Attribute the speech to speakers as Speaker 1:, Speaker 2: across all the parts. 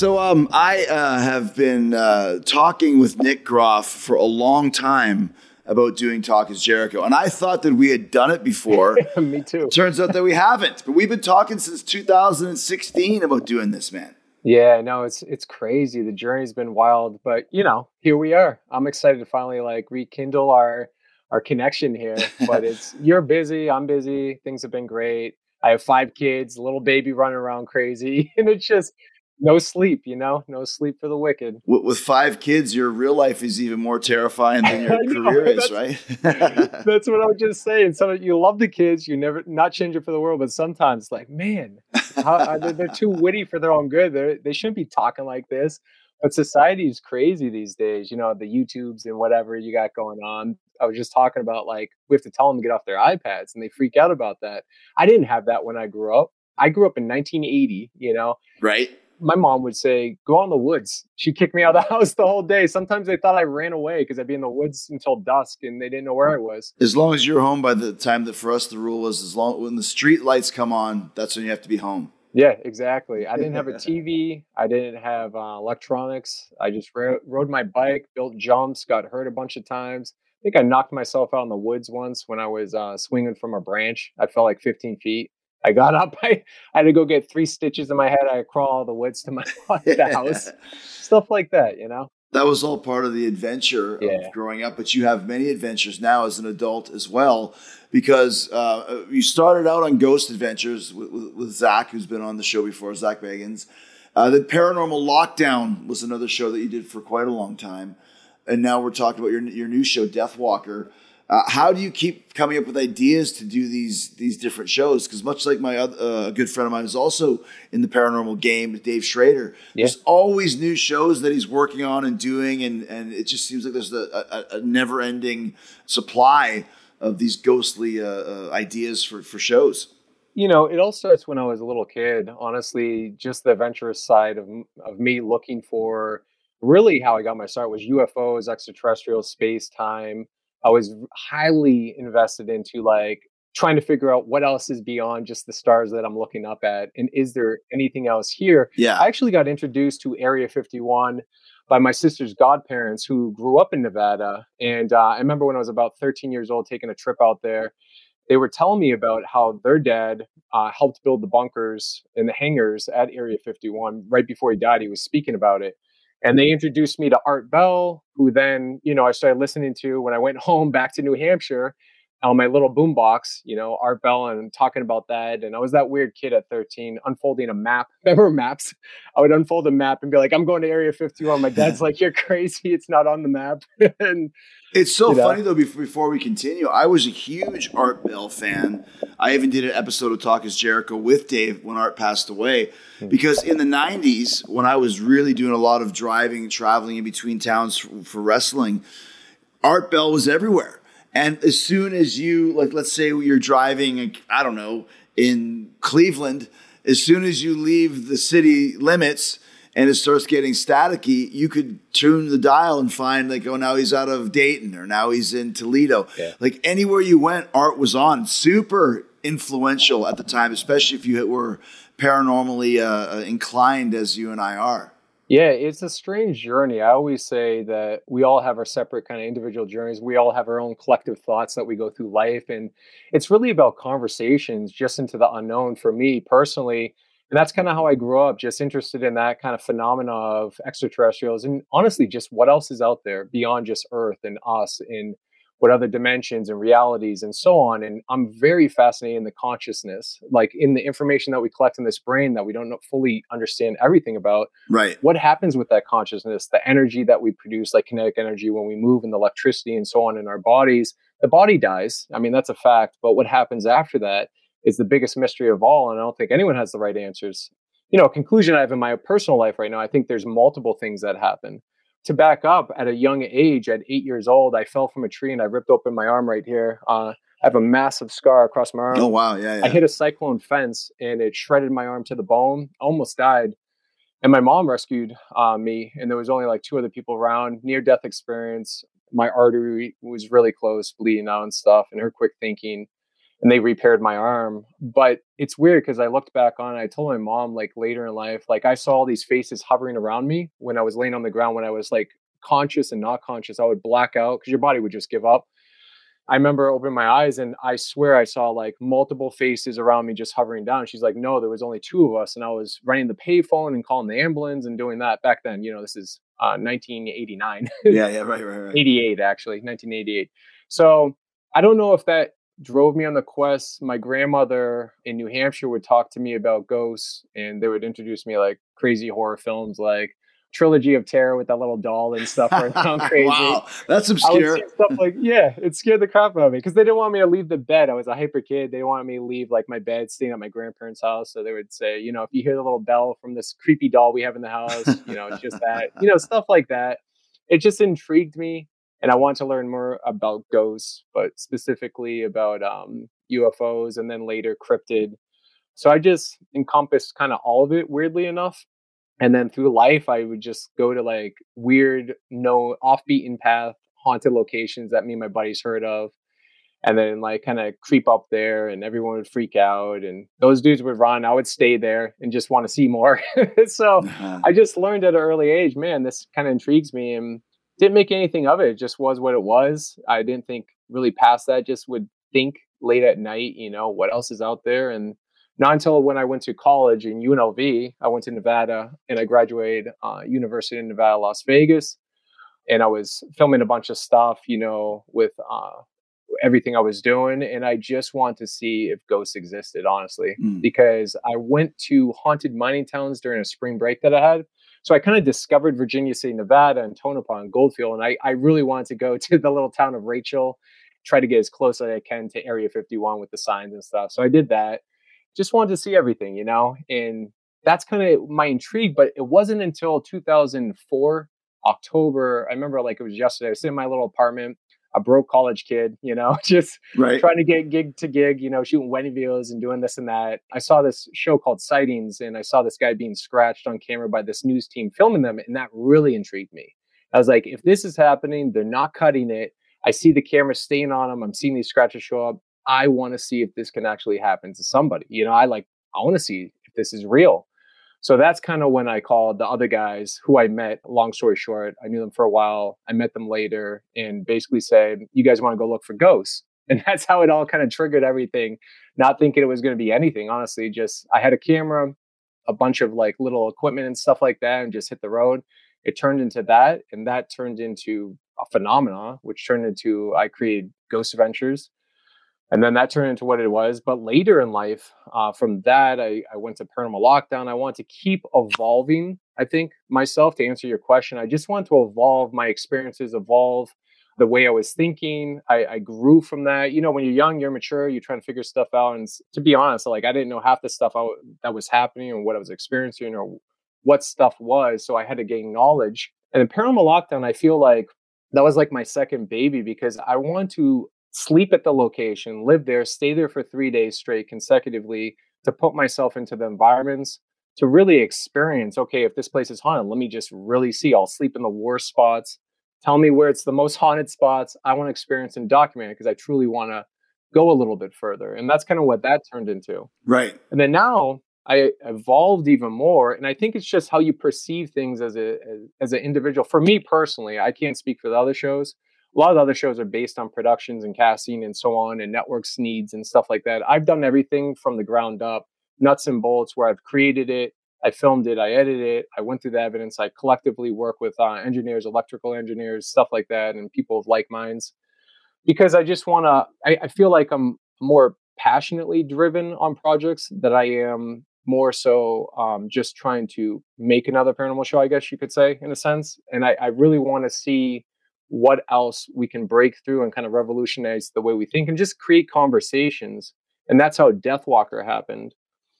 Speaker 1: So um, I uh, have been uh, talking with Nick Groff for a long time about doing Talk is Jericho. And I thought that we had done it before.
Speaker 2: Me too.
Speaker 1: Turns out that we haven't. But we've been talking since 2016 about doing this, man.
Speaker 2: Yeah, no, it's it's crazy. The journey's been wild, but you know, here we are. I'm excited to finally like rekindle our our connection here. But it's you're busy, I'm busy. Things have been great. I have five kids, a little baby running around crazy, and it's just no sleep, you know, no sleep for the wicked.
Speaker 1: With, with, five kids, your real life is even more terrifying than your career is, right?
Speaker 2: that's what I was just saying. Some you love the kids, you never not change it for the world, but sometimes like, man, how, uh, they're, they're, too witty for their own good. They they shouldn't be talking like this. But society is crazy these days. You know, the YouTubes and whatever you got going on. I was just talking about like we have to tell them to get off their iPads, and they freak out about that. I didn't have that when I grew up. I grew up in 1980. You know,
Speaker 1: right
Speaker 2: my mom would say, "Go out in the woods." She kicked me out of the house the whole day. Sometimes they thought I ran away because I'd be in the woods until dusk, and they didn't know where I was.
Speaker 1: As long as you're home by the time that for us the rule was as long when the street lights come on, that's when you have to be home.
Speaker 2: Yeah, exactly. I didn't have a TV. I didn't have uh, electronics. I just ro- rode my bike, built jumps, got hurt a bunch of times. I think I knocked myself out in the woods once when I was uh, swinging from a branch. I fell like 15 feet. I got up. I, I had to go get three stitches in my head. I crawl all the woods to my the house. Stuff like that, you know.
Speaker 1: That was all part of the adventure yeah. of growing up. But you have many adventures now as an adult as well, because uh, you started out on Ghost Adventures with, with, with, Zak, who's been on the show before, Zak Bagans. Uh, the Paranormal Lockdown was another show that you did for quite a long time, and now we're talking about your your new show, Death Walker. Uh, how do you keep coming up with ideas to do these these different shows? Because much like my uh, good friend of mine is also in the paranormal game, Dave Schrader. Yeah. There's always new shows that he's working on and doing, and and it just seems like there's a, a, a never ending supply of these ghostly uh, uh, ideas for for shows.
Speaker 2: You know, it all starts when I was a little kid. Honestly, just the adventurous side of of me looking for really how I got my start was UFOs, extraterrestrial space time I was highly invested into like trying to figure out what else is beyond just the stars that I'm looking up at and is there anything else here?
Speaker 1: Yeah.
Speaker 2: I actually got introduced to Area 51 by my sister's godparents who grew up in Nevada and uh, I remember when I was about 13 years old taking a trip out there they were telling me about how their dad uh, helped build the bunkers and the hangars at Area 51 right before he died he was speaking about it and they introduced me to Art Bell, who then, you know, I started listening to when I went home back to New Hampshire on my little boombox, you know, Art Bell and talking about that. And I was that weird kid at 13 unfolding a map. Remember maps? I would unfold a map and be like, I'm going to Area 51. My dad's like, You're crazy. It's not on the map. and
Speaker 1: it's so funny know? though, before we continue, I was a huge Art Bell fan. I even did an episode of Talk is Jericho with Dave when Art passed away. Hmm. Because in the 90s, when I was really doing a lot of driving and traveling in between towns for, for wrestling, Art Bell was everywhere and as soon as you, like, let's say you're driving, I don't know, in Cleveland, as soon as you leave the city limits and it starts getting staticky, you could tune the dial and find, like, oh, now he's out of Dayton or now he's in Toledo. Yeah. Like, anywhere you went, art was on. Super influential at the time, especially if you were paranormally uh, inclined as you and I are.
Speaker 2: Yeah, it's a strange journey. I always say that we all have our separate kind of individual journeys. We all have our own collective thoughts that we go through life. And it's really about conversations just into the unknown for me personally. And that's kind of how I grew up, just interested in that kind of phenomena of extraterrestrials and honestly, just what else is out there beyond just Earth and us and what other dimensions and realities and so on. And I'm very fascinated in the consciousness, like in the information that we collect in this brain that we don't fully understand everything about.
Speaker 1: Right.
Speaker 2: What happens with that consciousness, the energy that we produce, like kinetic energy when we move and the electricity and so on in our bodies? The body dies. I mean, that's a fact. But what happens after that is the biggest mystery of all. And I don't think anyone has the right answers. You know, a conclusion I have in my personal life right now, I think there's multiple things that happen to back up at a young age at eight years old i fell from a tree and i ripped open my arm right here uh, i have a massive scar across my arm.
Speaker 1: Oh wow. Yeah, yeah,
Speaker 2: i hit a cyclone fence and it shredded my arm to the bone almost died. And my mom rescued uh, me and there was only like two other people around near death experience. My artery was really close bleeding out and stuff and her quick thinking and they repaired my arm. But it's weird because I looked back on it. I told my mom like later in life, like I saw all these faces hovering around me when I was laying on the ground when I was like conscious and not conscious. I would black out because your body would just give up. I remember opening my eyes and I swear I saw like multiple faces around me just hovering down. She's like, no, there was only two of us. And I was running the payphone and calling the ambulance and doing that back then. You know, this is uh, 1989.
Speaker 1: yeah, yeah, right, right, right.
Speaker 2: 88, actually, 1988. So I don't know if that drove me on the quest. My grandmother in New Hampshire would talk to me about ghosts and they would introduce me like crazy horror films like Trilogy of Terror with that little doll and stuff where it sound crazy.
Speaker 1: wow, that's obscure.
Speaker 2: stuff like yeah, it scared the crap out of me because they didn't want me to leave the bed. I was a hyper kid. They wanted me to leave like my bed, staying at my grandparents' house. So they would say, you know, if you hear the little bell from this creepy doll we have in the house, you know, it's just that, you know, stuff like that. It just intrigued me and I want to learn more about ghosts, but specifically about um, UFOs and then later cryptid. So I just encompassed kind of all of it, weirdly enough. And then through life, I would just go to like weird, no off beaten path, haunted locations that me and my buddies heard of. And then like kind of creep up there and everyone would freak out. And those dudes would run. I would stay there and just want to see more. so uh-huh. I just learned at an early age, man, this kind of intrigues me. And didn't make anything of it. It just was what it was. I didn't think really past that. Just would think late at night, you know, what else is out there. And not until when I went to college in UNLV, I went to Nevada and I graduated uh, University of Nevada, Las Vegas. And I was filming a bunch of stuff, you know, with uh, everything I was doing. And I just want to see if ghosts existed, honestly, mm. because I went to haunted mining towns during a spring break that I had. So I kind of discovered Virginia City, Nevada, and Tonopah and Goldfield, and I, I really wanted to go to the little town of Rachel, try to get as close as I can to Area 51 with the signs and stuff. So I did that. Just wanted to see everything, you know, and that's kind of my intrigue. But it wasn't until 2004 October. I remember like it was yesterday. I was in my little apartment a broke college kid, you know, just right. trying to get gig to gig, you know, shooting wedding videos and doing this and that. I saw this show called Sightings and I saw this guy being scratched on camera by this news team filming them. And that really intrigued me. I was like, if this is happening, they're not cutting it. I see the camera staying on them. I'm seeing these scratches show up. I want to see if this can actually happen to somebody. You know, I like, I want to see if this is real. So that's kind of when I called the other guys who I met. Long story short, I knew them for a while. I met them later and basically said, You guys want to go look for ghosts? And that's how it all kind of triggered everything. Not thinking it was going to be anything, honestly. Just I had a camera, a bunch of like little equipment and stuff like that, and just hit the road. It turned into that, and that turned into a phenomena, which turned into I created Ghost Adventures and then that turned into what it was. But later in life, uh, from that, I, I went to paranormal lockdown. I want to keep evolving. I think myself to answer your question, I just want to evolve my experiences, evolve the way I was thinking. I, I grew from that. You know, when you're young, you're mature, you're trying to figure stuff out. And to be honest, like I didn't know half the stuff I, that was happening or what I was experiencing or what stuff was. So I had to gain knowledge. And in paranormal lockdown, I feel like that was like my second baby because I want to sleep at the location, live there, stay there for three days straight consecutively to put myself into the environments to really experience okay, if this place is haunted, let me just really see. I'll sleep in the worst spots. Tell me where it's the most haunted spots. I want to experience and document it because I truly want to go a little bit further. And that's kind of what that turned into.
Speaker 1: Right.
Speaker 2: And then now I evolved even more. And I think it's just how you perceive things as a as, as an individual. For me personally, I can't speak for the other shows a lot of the other shows are based on productions and casting and so on and networks needs and stuff like that. I've done everything from the ground up, nuts and bolts, where I've created it, I filmed it, I edited it, I went through the evidence, I collectively work with uh, engineers, electrical engineers, stuff like that, and people of like minds. Because I just want to, I, I feel like I'm more passionately driven on projects that I am more so um, just trying to make another paranormal show, I guess you could say, in a sense. And I, I really want to see what else we can break through and kind of revolutionize the way we think and just create conversations. And that's how Deathwalker happened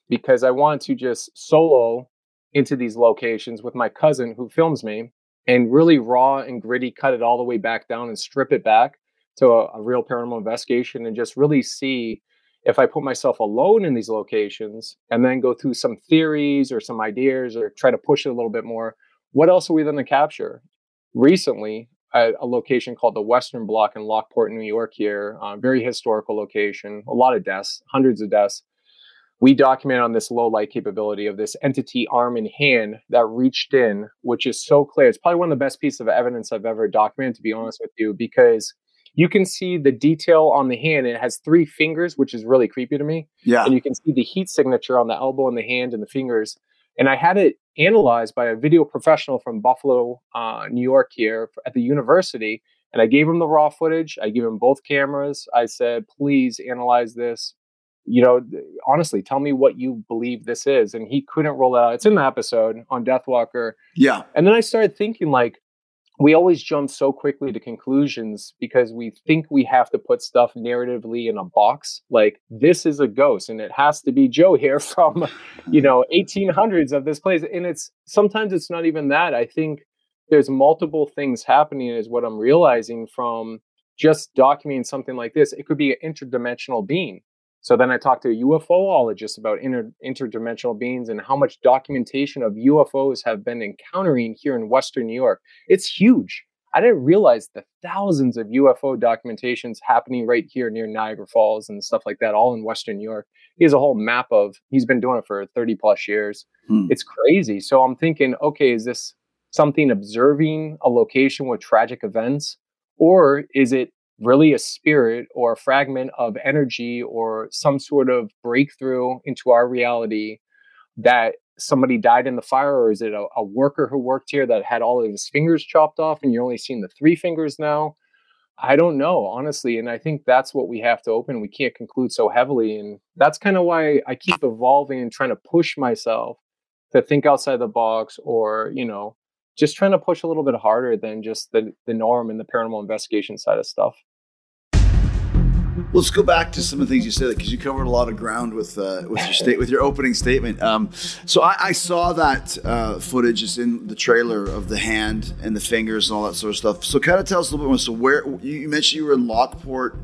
Speaker 2: because I wanted to just solo into these locations with my cousin who films me and really raw and gritty cut it all the way back down and strip it back to a, a real paranormal investigation and just really see if I put myself alone in these locations and then go through some theories or some ideas or try to push it a little bit more, what else are we going to capture? Recently, at a location called the Western Block in Lockport, New York. Here, uh, very historical location, a lot of deaths, hundreds of deaths. We document on this low light capability of this entity arm and hand that reached in, which is so clear. It's probably one of the best pieces of evidence I've ever documented, to be honest with you, because you can see the detail on the hand. It has three fingers, which is really creepy to me.
Speaker 1: Yeah.
Speaker 2: And you can see the heat signature on the elbow and the hand and the fingers. And I had it analyzed by a video professional from Buffalo, uh, New York, here at the university. And I gave him the raw footage. I gave him both cameras. I said, please analyze this. You know, honestly, tell me what you believe this is. And he couldn't roll it out. It's in the episode on Deathwalker.
Speaker 1: Yeah.
Speaker 2: And then I started thinking, like, we always jump so quickly to conclusions because we think we have to put stuff narratively in a box like this is a ghost and it has to be joe here from you know 1800s of this place and it's sometimes it's not even that i think there's multiple things happening is what i'm realizing from just documenting something like this it could be an interdimensional being so then I talked to a UFOologist about inter- interdimensional beings and how much documentation of UFOs have been encountering here in Western New York. It's huge. I didn't realize the thousands of UFO documentations happening right here near Niagara Falls and stuff like that, all in Western New York. He has a whole map of, he's been doing it for 30 plus years. Hmm. It's crazy. So I'm thinking, okay, is this something observing a location with tragic events? Or is it really a spirit or a fragment of energy or some sort of breakthrough into our reality that somebody died in the fire or is it a, a, worker who worked here that had all of his fingers chopped off and you're only seeing the three fingers now? I don't know honestly and i think that's what we have to open we can't conclude so heavily and that's kind of why i keep evolving and trying to push myself to think outside the box or you know just trying to push a little bit harder than just the, the norm and the paranormal investigation side of stuff
Speaker 1: Let's go back to some of the things you said because you covered a lot of ground with uh, with your state with your opening statement. Um, so I, I, saw that uh, footage is in the trailer of the hand and the fingers and all that sort of stuff. So kind of tell us a little bit more. So where you mentioned you were in Lockport,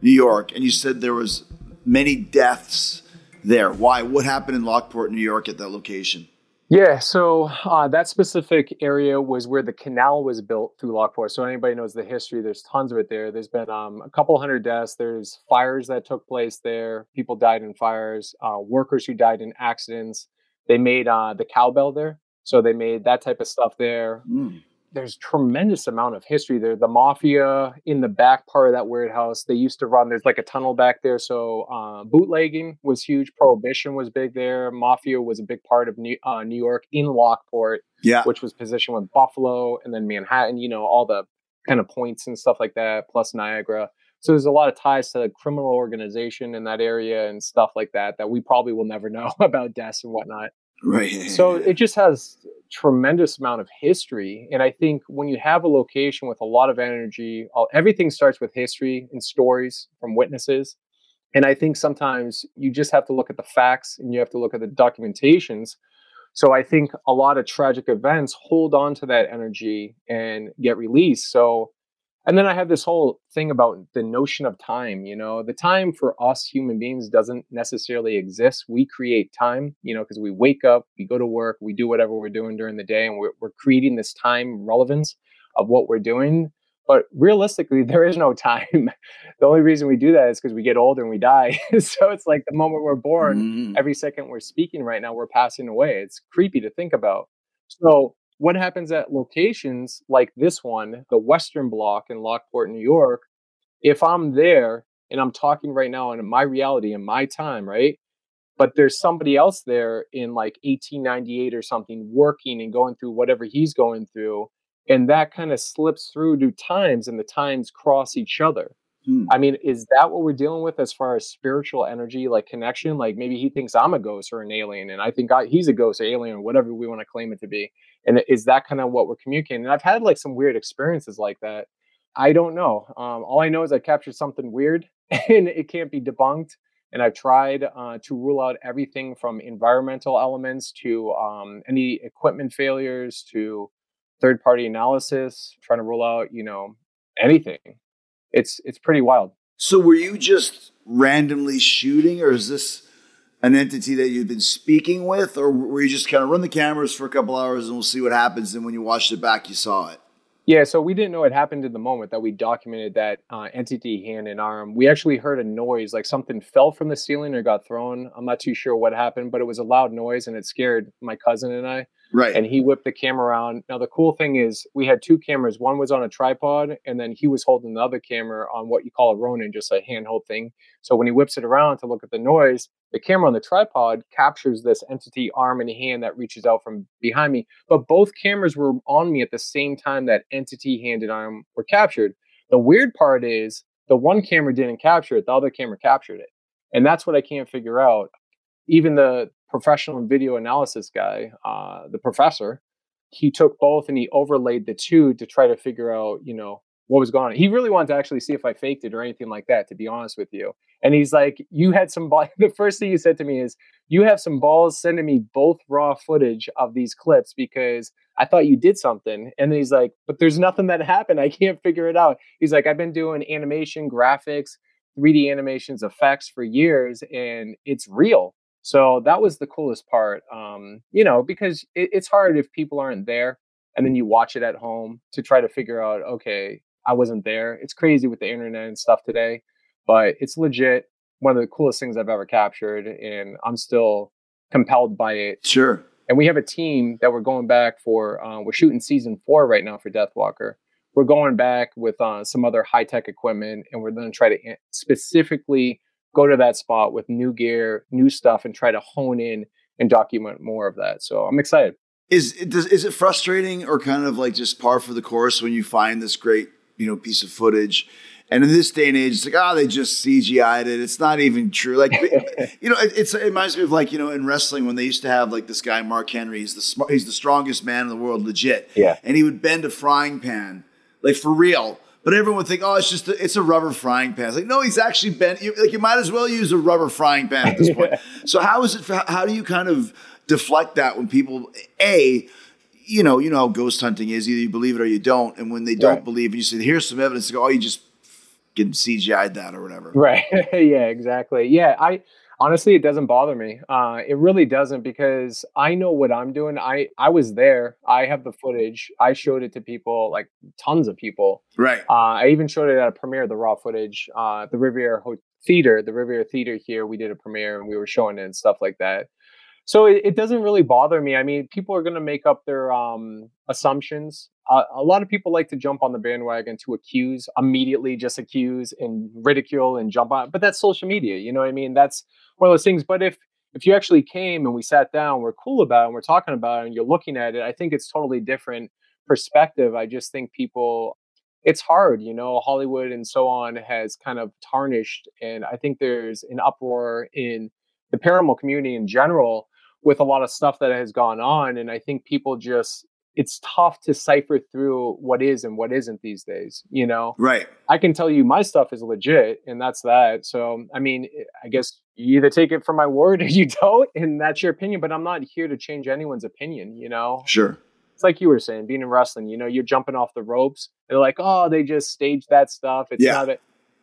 Speaker 1: New York, and you said there was many deaths there. Why? What happened in Lockport, New York, at that location?
Speaker 2: Yeah, so uh, that specific area was where the canal was built through Lockport. So anybody knows the history, there's tons of it there. There's been um, a couple hundred deaths. There's fires that took place there. People died in fires. Uh, workers who died in accidents. They made uh, the cowbell there, so they made that type of stuff there. Mm there's tremendous amount of history there. The mafia in the back part of that weird house, they used to run. There's like a tunnel back there, so uh, bootlegging was huge. Prohibition was big there. Mafia was a big part of New, uh, New York in Lockport,
Speaker 1: yeah,
Speaker 2: which was positioned with Buffalo and then Manhattan. You know all the kind of points and stuff like that, plus Niagara. So there's a lot of ties to the criminal organization in that area and stuff like that that we probably will never know about deaths and whatnot.
Speaker 1: Right.
Speaker 2: So it just has tremendous amount of history. And I think when you have a location with a lot of energy, all, everything starts with history and stories from witnesses. And I think sometimes you just have to look at the facts and you have to look at the documentations. So I think a lot of tragic events hold on to that energy and get released. So and then I have this whole thing about the notion of time. You know, the time for us human beings doesn't necessarily exist. We create time, you know, because we wake up, we go to work, we do whatever we're doing during the day, and we're, we're creating this time relevance of what we're doing. But realistically, there is no time. the only reason we do that is because we get older and we die. so it's like the moment we're born, mm-hmm. every second we're speaking right now, we're passing away. It's creepy to think about. So what happens at locations like this one, the Western Block in Lockport, New York? If I'm there and I'm talking right now in my reality in my time, right? But there's somebody else there in like 1898 or something working and going through whatever he's going through. And that kind of slips through to times and the times cross each other. Hmm. I mean, is that what we're dealing with as far as spiritual energy, like connection? Like maybe he thinks I'm a ghost or an alien, and I think I, he's a ghost, or alien, or whatever we want to claim it to be. And is that kind of what we're communicating? And I've had like some weird experiences like that. I don't know. Um, all I know is I captured something weird, and it can't be debunked. And I've tried uh, to rule out everything from environmental elements to um, any equipment failures to third party analysis, trying to rule out, you know, anything it's it's pretty wild.
Speaker 1: So were you just randomly shooting, or is this an entity that you've been speaking with, or were you just kind of run the cameras for a couple hours and we'll see what happens? And when you watched it back, you saw it.
Speaker 2: Yeah, so we didn't know it happened in the moment that we documented that uh, entity hand and arm. We actually heard a noise, like something fell from the ceiling or got thrown. I'm not too sure what happened, but it was a loud noise and it scared my cousin and I.
Speaker 1: Right.
Speaker 2: And he whipped the camera around. Now the cool thing is we had two cameras. One was on a tripod, and then he was holding the other camera on what you call a Ronin, just a handheld thing. So when he whips it around to look at the noise, the camera on the tripod captures this entity arm and hand that reaches out from behind me. But both cameras were on me at the same time that entity hand and arm were captured. The weird part is the one camera didn't capture it, the other camera captured it. And that's what I can't figure out. Even the professional video analysis guy, uh, the professor, he took both and he overlaid the two to try to figure out, you know, what was going on. He really wanted to actually see if I faked it or anything like that, to be honest with you. And he's like, You had some balls. The first thing he said to me is, You have some balls sending me both raw footage of these clips because I thought you did something. And he's like, But there's nothing that happened. I can't figure it out. He's like, I've been doing animation, graphics, 3D animations, effects for years, and it's real. So that was the coolest part, um, you know, because it, it's hard if people aren't there and then you watch it at home to try to figure out, okay, I wasn't there. It's crazy with the internet and stuff today, but it's legit one of the coolest things I've ever captured, and I'm still compelled by it.
Speaker 1: Sure.
Speaker 2: And we have a team that we're going back for. Uh, we're shooting season four right now for Deathwalker. We're going back with uh, some other high tech equipment, and we're going to try to specifically go to that spot with new gear, new stuff, and try to hone in and document more of that. So I'm excited.
Speaker 1: Is it, does, is it frustrating or kind of like just par for the course when you find this great you know piece of footage. And in this day and age, it's like, oh, they just CGI'd it. It's not even true. Like, you know, it, it reminds me of like, you know, in wrestling when they used to have like this guy, Mark Henry. He's the he's the strongest man in the world, legit.
Speaker 2: Yeah.
Speaker 1: And he would bend a frying pan, like for real. But everyone would think, oh, it's just a, it's a rubber frying pan. It's like, no, he's actually bent. You, like, you might as well use a rubber frying pan at this point. so how is it? For, how do you kind of deflect that when people a you know, you know how ghost hunting is. Either you believe it or you don't. And when they don't right. believe, and you say, "Here's some evidence," to go, "Oh, you just get CGI'd that or whatever."
Speaker 2: Right. yeah. Exactly. Yeah. I honestly, it doesn't bother me. Uh, it really doesn't because I know what I'm doing. I I was there. I have the footage. I showed it to people, like tons of people.
Speaker 1: Right.
Speaker 2: Uh, I even showed it at a premiere, the raw footage, uh, the Riviera Ho- Theater, the Riviera Theater here. We did a premiere and we were showing it and stuff like that so it, it, doesn't really bother me. I mean, people are going to make up their um, assumptions. Uh, a lot of people like to jump on the bandwagon to accuse, immediately just accuse and ridicule and jump on. But that's social media, you know what I mean? That's one of those things. But if if you actually came and we sat down, we're cool about it, and we're talking about it, and you're looking at it, I think it's totally different perspective. I just think people it's hard, you know, Hollywood and so on has kind of tarnished, and I think there's an uproar in the paranormal community in general with a lot of stuff that has gone on. And I think people just, it's tough to cipher through what is and what isn't these days, you know?
Speaker 1: Right.
Speaker 2: I can tell you my stuff is legit and that's that. So, I mean, eh, I guess you either take it for my word or you don't, and that's your opinion, but I'm not here to change anyone's opinion, you know?
Speaker 1: Sure.
Speaker 2: It's like you were saying, being in wrestling, you know, you're jumping off the ropes. They're like, oh, they just staged that stuff. It's yeah. not a,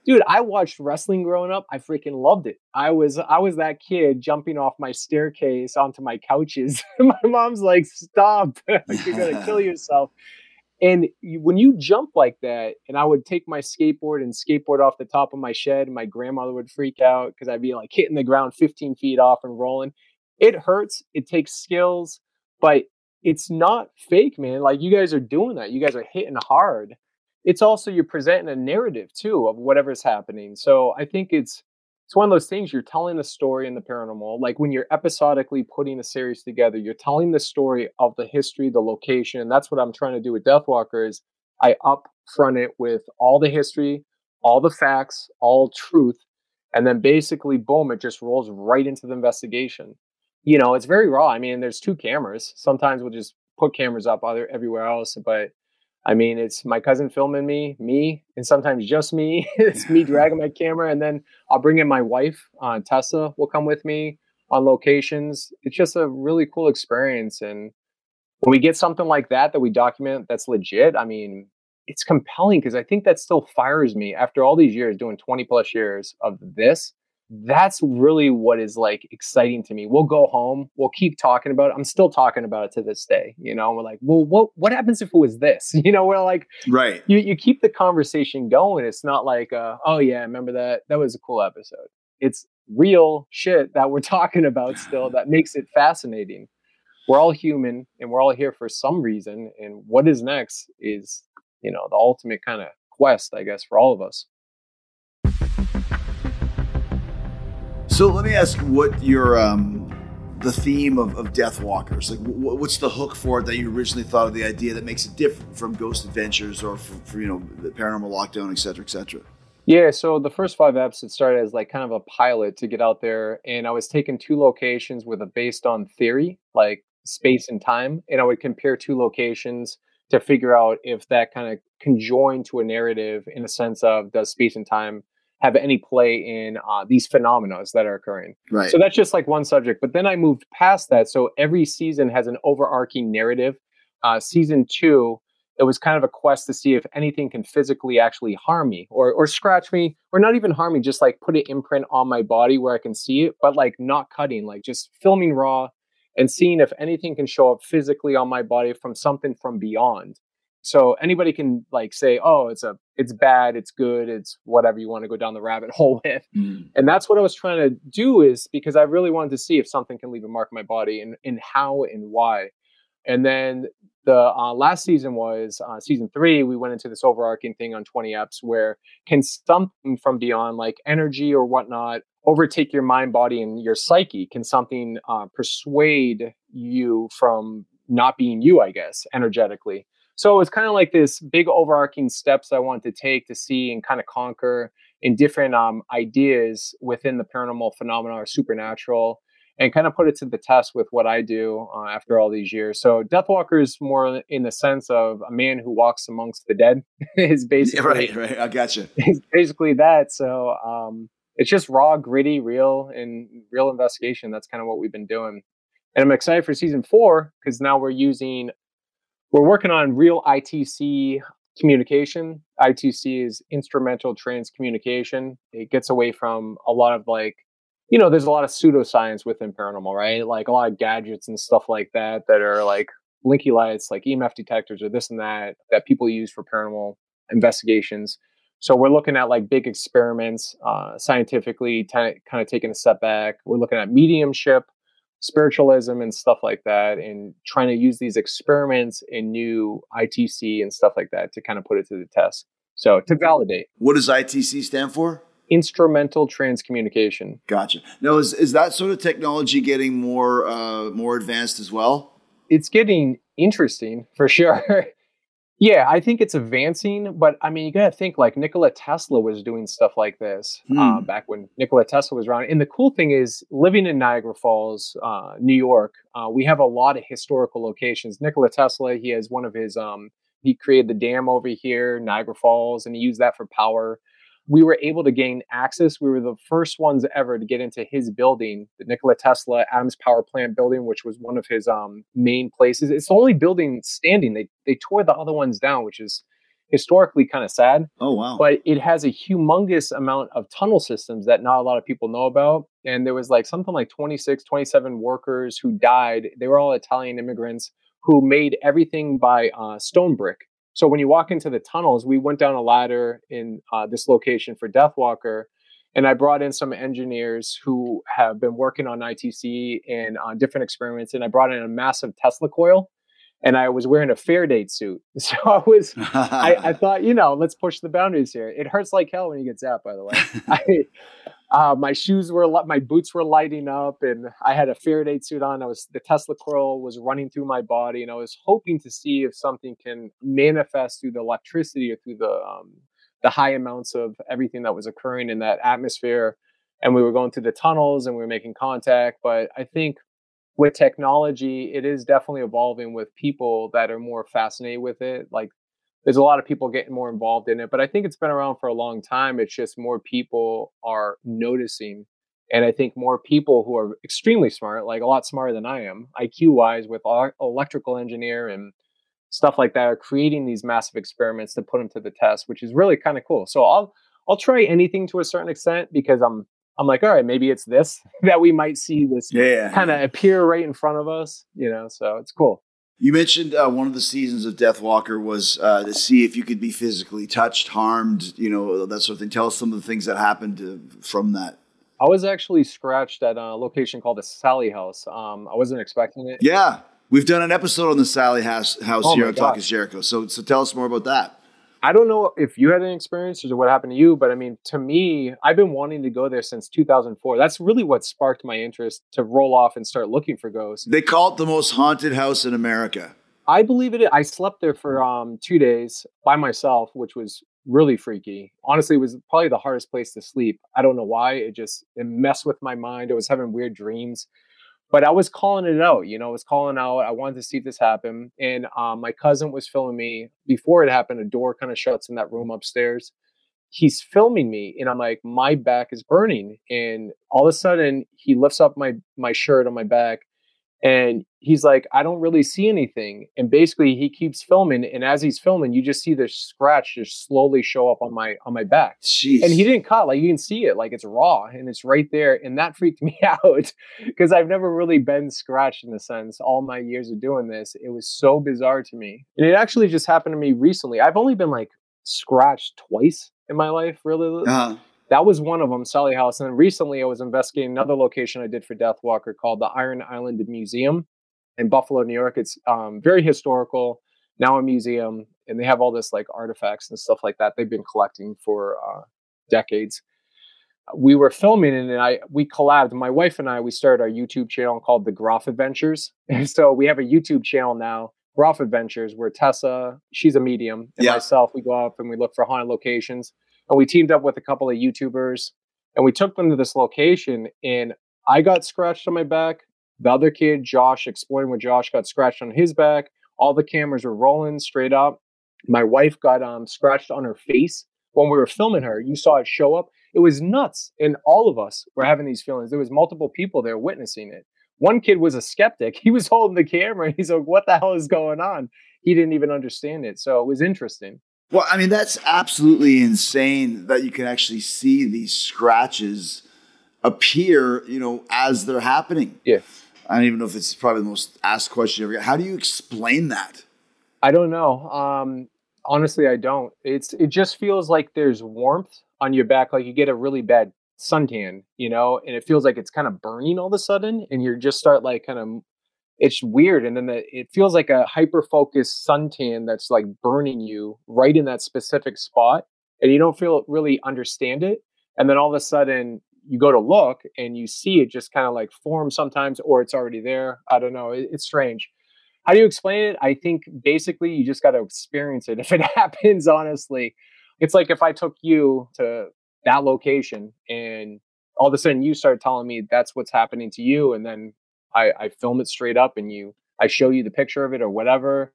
Speaker 2: dude i watched wrestling growing up i freaking loved it. I was i was that kid jumping off my staircase onto my couches. My mom's like stop you're gonna kill yourself. And you, when you jump like that and i would take my skateboard and skateboard off the top of my shed and my grandmother would freak out because i'd be like hitting the ground 15 feet off and rolling. It hurts it takes skills but it's not fake man. Like you guys are doing that. You guys are hitting hard it's also you're presenting a narrative too of whatever's happening. So I think it's it's one of those things you're telling a story in the paranormal. Like when you're episodically putting a series together, you're telling the story of the history, the location. And that's what I'm trying to do with Deathwalker is I upfront it with all the history, all the facts, all truth, and then basically boom, it just rolls right into the investigation. You know, it's very raw. I mean, there's two cameras. Sometimes we'll just put cameras up other everywhere else, but I mean, it's my cousin filming me, me, and sometimes just me. it's me dragging my camera, and then I'll bring in my wife, uh, Tessa, will come with me on locations. It's just a really cool experience. And when we get something like that that we document that's legit, I mean, it's compelling because I think that still fires me after all these years doing 20 plus years of this. That's really what is like exciting to me. We'll go home, we'll keep talking about it. I'm still talking about it to this day. You know, we're like, well, what what happens if it was this? You know, we're like,
Speaker 1: right.
Speaker 2: You you keep the conversation going. It's not like, uh, oh yeah, remember that? That was a cool episode. It's real shit that we're talking about still that makes it fascinating. We're all human and we're all here for some reason. And what is next is, you know, the ultimate kind of quest, I guess, for all of us.
Speaker 1: So let me ask what your um, the theme of, of Deathwalkers like w- what's the hook for it that you originally thought of the idea that makes it different from Ghost Adventures or for you know the Paranormal Lockdown et cetera et cetera.
Speaker 2: Yeah, so the first five episodes started as like kind of a pilot to get out there, and I was taking two locations with a based on theory, like space and time, and I would compare two locations to figure out if that kind of conjoined to a narrative in a sense of does space and time have any play in uh, these phenomena that are occurring.
Speaker 1: Right.
Speaker 2: So that's just like one subject. But then I moved past that. So every season has an overarching narrative. Uh, season two, it was kind of a quest to see if anything can physically actually harm me or or scratch me or not even harm me, just like put an imprint on my body where I can see it, but like not cutting, like just filming raw and seeing if anything can show up physically on my body from something from beyond so anybody can like say oh it's a it's bad it's good it's whatever you want to go down the rabbit hole with. Mm. and that's what i was trying to do is because i really wanted to see if something can leave a mark on my body and, and how and why. And then the uh, last season was uh, season three we went into this overarching thing on 20 eps where can something from beyond like energy or whatnot overtake your mind body and your psyche? Can something uh, persuade you from not being you i guess energetically so it's kind of like this big overarching steps I want to take to see and kind of conquer in different um, ideas within the paranormal phenomena or supernatural and kind of put it to the test with what I do uh, after all these years. So Deathwalker is more in the sense of a man who walks amongst the dead is basically
Speaker 1: right, right. I got you.
Speaker 2: Is basically that. So um, it's just raw, gritty, real, and real investigation. That's kind of what we've been doing. And I'm excited for season four because now we're using we're working on real ITC communication. ITC is instrumental transcommunication. It gets away from a lot of like, you know, there's a lot of pseudoscience within paranormal, right? Like a lot of gadgets and stuff like that that are like blinky lights, like EMF detectors or this and that that people use for paranormal investigations. So we're looking at like big experiments, uh, scientifically, t- kind of taking a step back. We're looking at mediumship, spiritualism and stuff like that and trying to use these experiments in new ITC and stuff like that to kind of put it to the test. So to validate.
Speaker 1: What does ITC stand for?
Speaker 2: Instrumental transcommunication.
Speaker 1: Gotcha. Now is is that sort of technology getting more uh, more advanced as well?
Speaker 2: It's getting interesting for sure. Yeah, I think it's advancing, but I mean, you got to think like Nikola Tesla was doing stuff like this uh, hmm. uh, back when Nikola Tesla was around. And the cool thing is, living in Niagara Falls, uh, New York, uh, we have a lot of historical locations. Nikola Tesla, he has one of his, um, he created the dam over here, Niagara Falls, and he used that for power we were able to gain access. We were the first ones ever to get into his building, the Nikola Tesla Adams Power Plant building, which was one of his um, main places. It's the only building standing. They they tore the other ones down, which is historically kind of sad.
Speaker 1: Oh wow.
Speaker 2: But it has a humongous amount of tunnel systems that not a lot of people know about. And there was like something like 26, 27 workers who died. They were all Italian immigrants who made everything by uh, stone brick. So when you walk into the tunnels, we went down a ladder in uh, this location for Deathwalker, and I brought in some engineers who have been working on ITC and on different experiments, and I brought in a massive Tesla coil, and I was wearing a Faraday suit. So I was, I, I, thought, you know, let's push the boundaries here. It hurts like hell when you get zapped, by the way. I, uh, my shoes were my boots were lighting up and i had a faraday suit on. I was the tesla coil was running through my body and i was hoping to see if something can manifest through the electricity or through the um, the high amounts of everything that was occurring in that atmosphere. And we were going through the tunnels and we were making contact but i think with technology it is definitely evolving with people that are more fascinated with it like there's a lot of people getting more involved in it but i think it's been around for a long time it's just more people are noticing and i think more people who are extremely smart like a lot smarter than i am iq wise with electrical engineer and stuff like that are creating these massive experiments to put them to the test which is really kind of cool so i'll i'll try anything to a certain extent because i'm I'm like, all right, maybe it's this that we might see this
Speaker 1: Yeah.
Speaker 2: kind of appear right in front of us, you know. So it's cool.
Speaker 1: You mentioned uh, one of the seasons of Death Walker was uh, to see if you could be physically touched, harmed, you know, that sort of thing. Tell us some of the things that happened uh, from that.
Speaker 2: I was actually scratched at a location called the Sally House. Um, I wasn't expecting it.
Speaker 1: Yeah, we've done an episode on the Sally House, house
Speaker 2: Oh
Speaker 1: here on Talk is Jericho. So, so tell us more about that.
Speaker 2: I don't know if you had an experience or what happened to you, but I mean, to me, I've been wanting to go there since 2004. That's really what sparked my interest to roll off and start looking for ghosts.
Speaker 1: They call it the most haunted house in America.
Speaker 2: I believe it. I slept there for um, two days by myself, which was really freaky. Honestly, it was probably the hardest place to sleep. I don't know why. It just it messed with my mind. I was having weird dreams, but I was calling it out. You know, I was calling out. I wanted to see this happen. and um, my cousin was filming me before it happened. A door kind of shuts in that room upstairs. He's filming me, and I'm like, my back is burning, and all of a sudden he lifts up my my shirt on my back and he's like i don't really see anything and basically he keeps filming and as he's filming you just see this scratch just slowly show up on my on my back.
Speaker 1: Jeez.
Speaker 2: and he didn't cut like you can see it like it's raw and it's right there and that freaked me out because i've never really been scratched in a sense all my years of doing this. It was so bizarre to me. And it actually just happened to me recently. I've only been like scratched twice in my life really
Speaker 1: Uh,
Speaker 2: that was one of them, Sally House. And then recently I was investigating another location I did for Death Walker called the Iron Island Museum in Buffalo, New York. It's um, very historical, now a museum, and they have all this like artifacts and stuff like that they've been collecting for uh, decades. We were filming and I we collabed. My wife and I we started our YouTube channel called The Groff Adventures. And so we have a YouTube channel now, Groff Adventures, where Tessa, she's a medium, and
Speaker 1: Yeah.
Speaker 2: myself, we go up and we look for haunted locations and we teamed up with a couple of YouTubers and we took them to this location and I got scratched on my back. The other kid, Josh, exploring with Josh, got scratched on his back. All the cameras were rolling straight up. My wife got um scratched on her face when we were filming her. You saw it show up. It was nuts. And all of us were having these feelings. There was multiple people there witnessing it. One kid was a skeptic. He was holding the camera he's like, what the hell is going on? He didn't even understand it. So it was interesting.
Speaker 1: Well, I mean, that's absolutely insane that you can actually see these scratches appear, you know, as they're happening.
Speaker 2: Yeah.
Speaker 1: I don't even know if it's probably the most asked question ever. How do you explain that?
Speaker 2: I don't know. Um, honestly, I don't. It's it just feels like there's warmth on your back, like you get a really bad suntan, you know, and it feels like it's kind of burning all of a sudden, and you just start like kind of. It's weird, and then the, it feels like a hyper focused suntan that's like burning you right in that specific spot, and you don't feel really understand it, and then all of a sudden you go to look and you see it just kind of like form sometimes, or it's already there. I don't know. It, it's strange how do you explain it? I think basically you just got to experience it. If it happens, honestly, it's like if I took you to that location and all of a sudden you start telling me that's what's happening to you, and then I, I film it straight up and you, I show you the picture of it or whatever.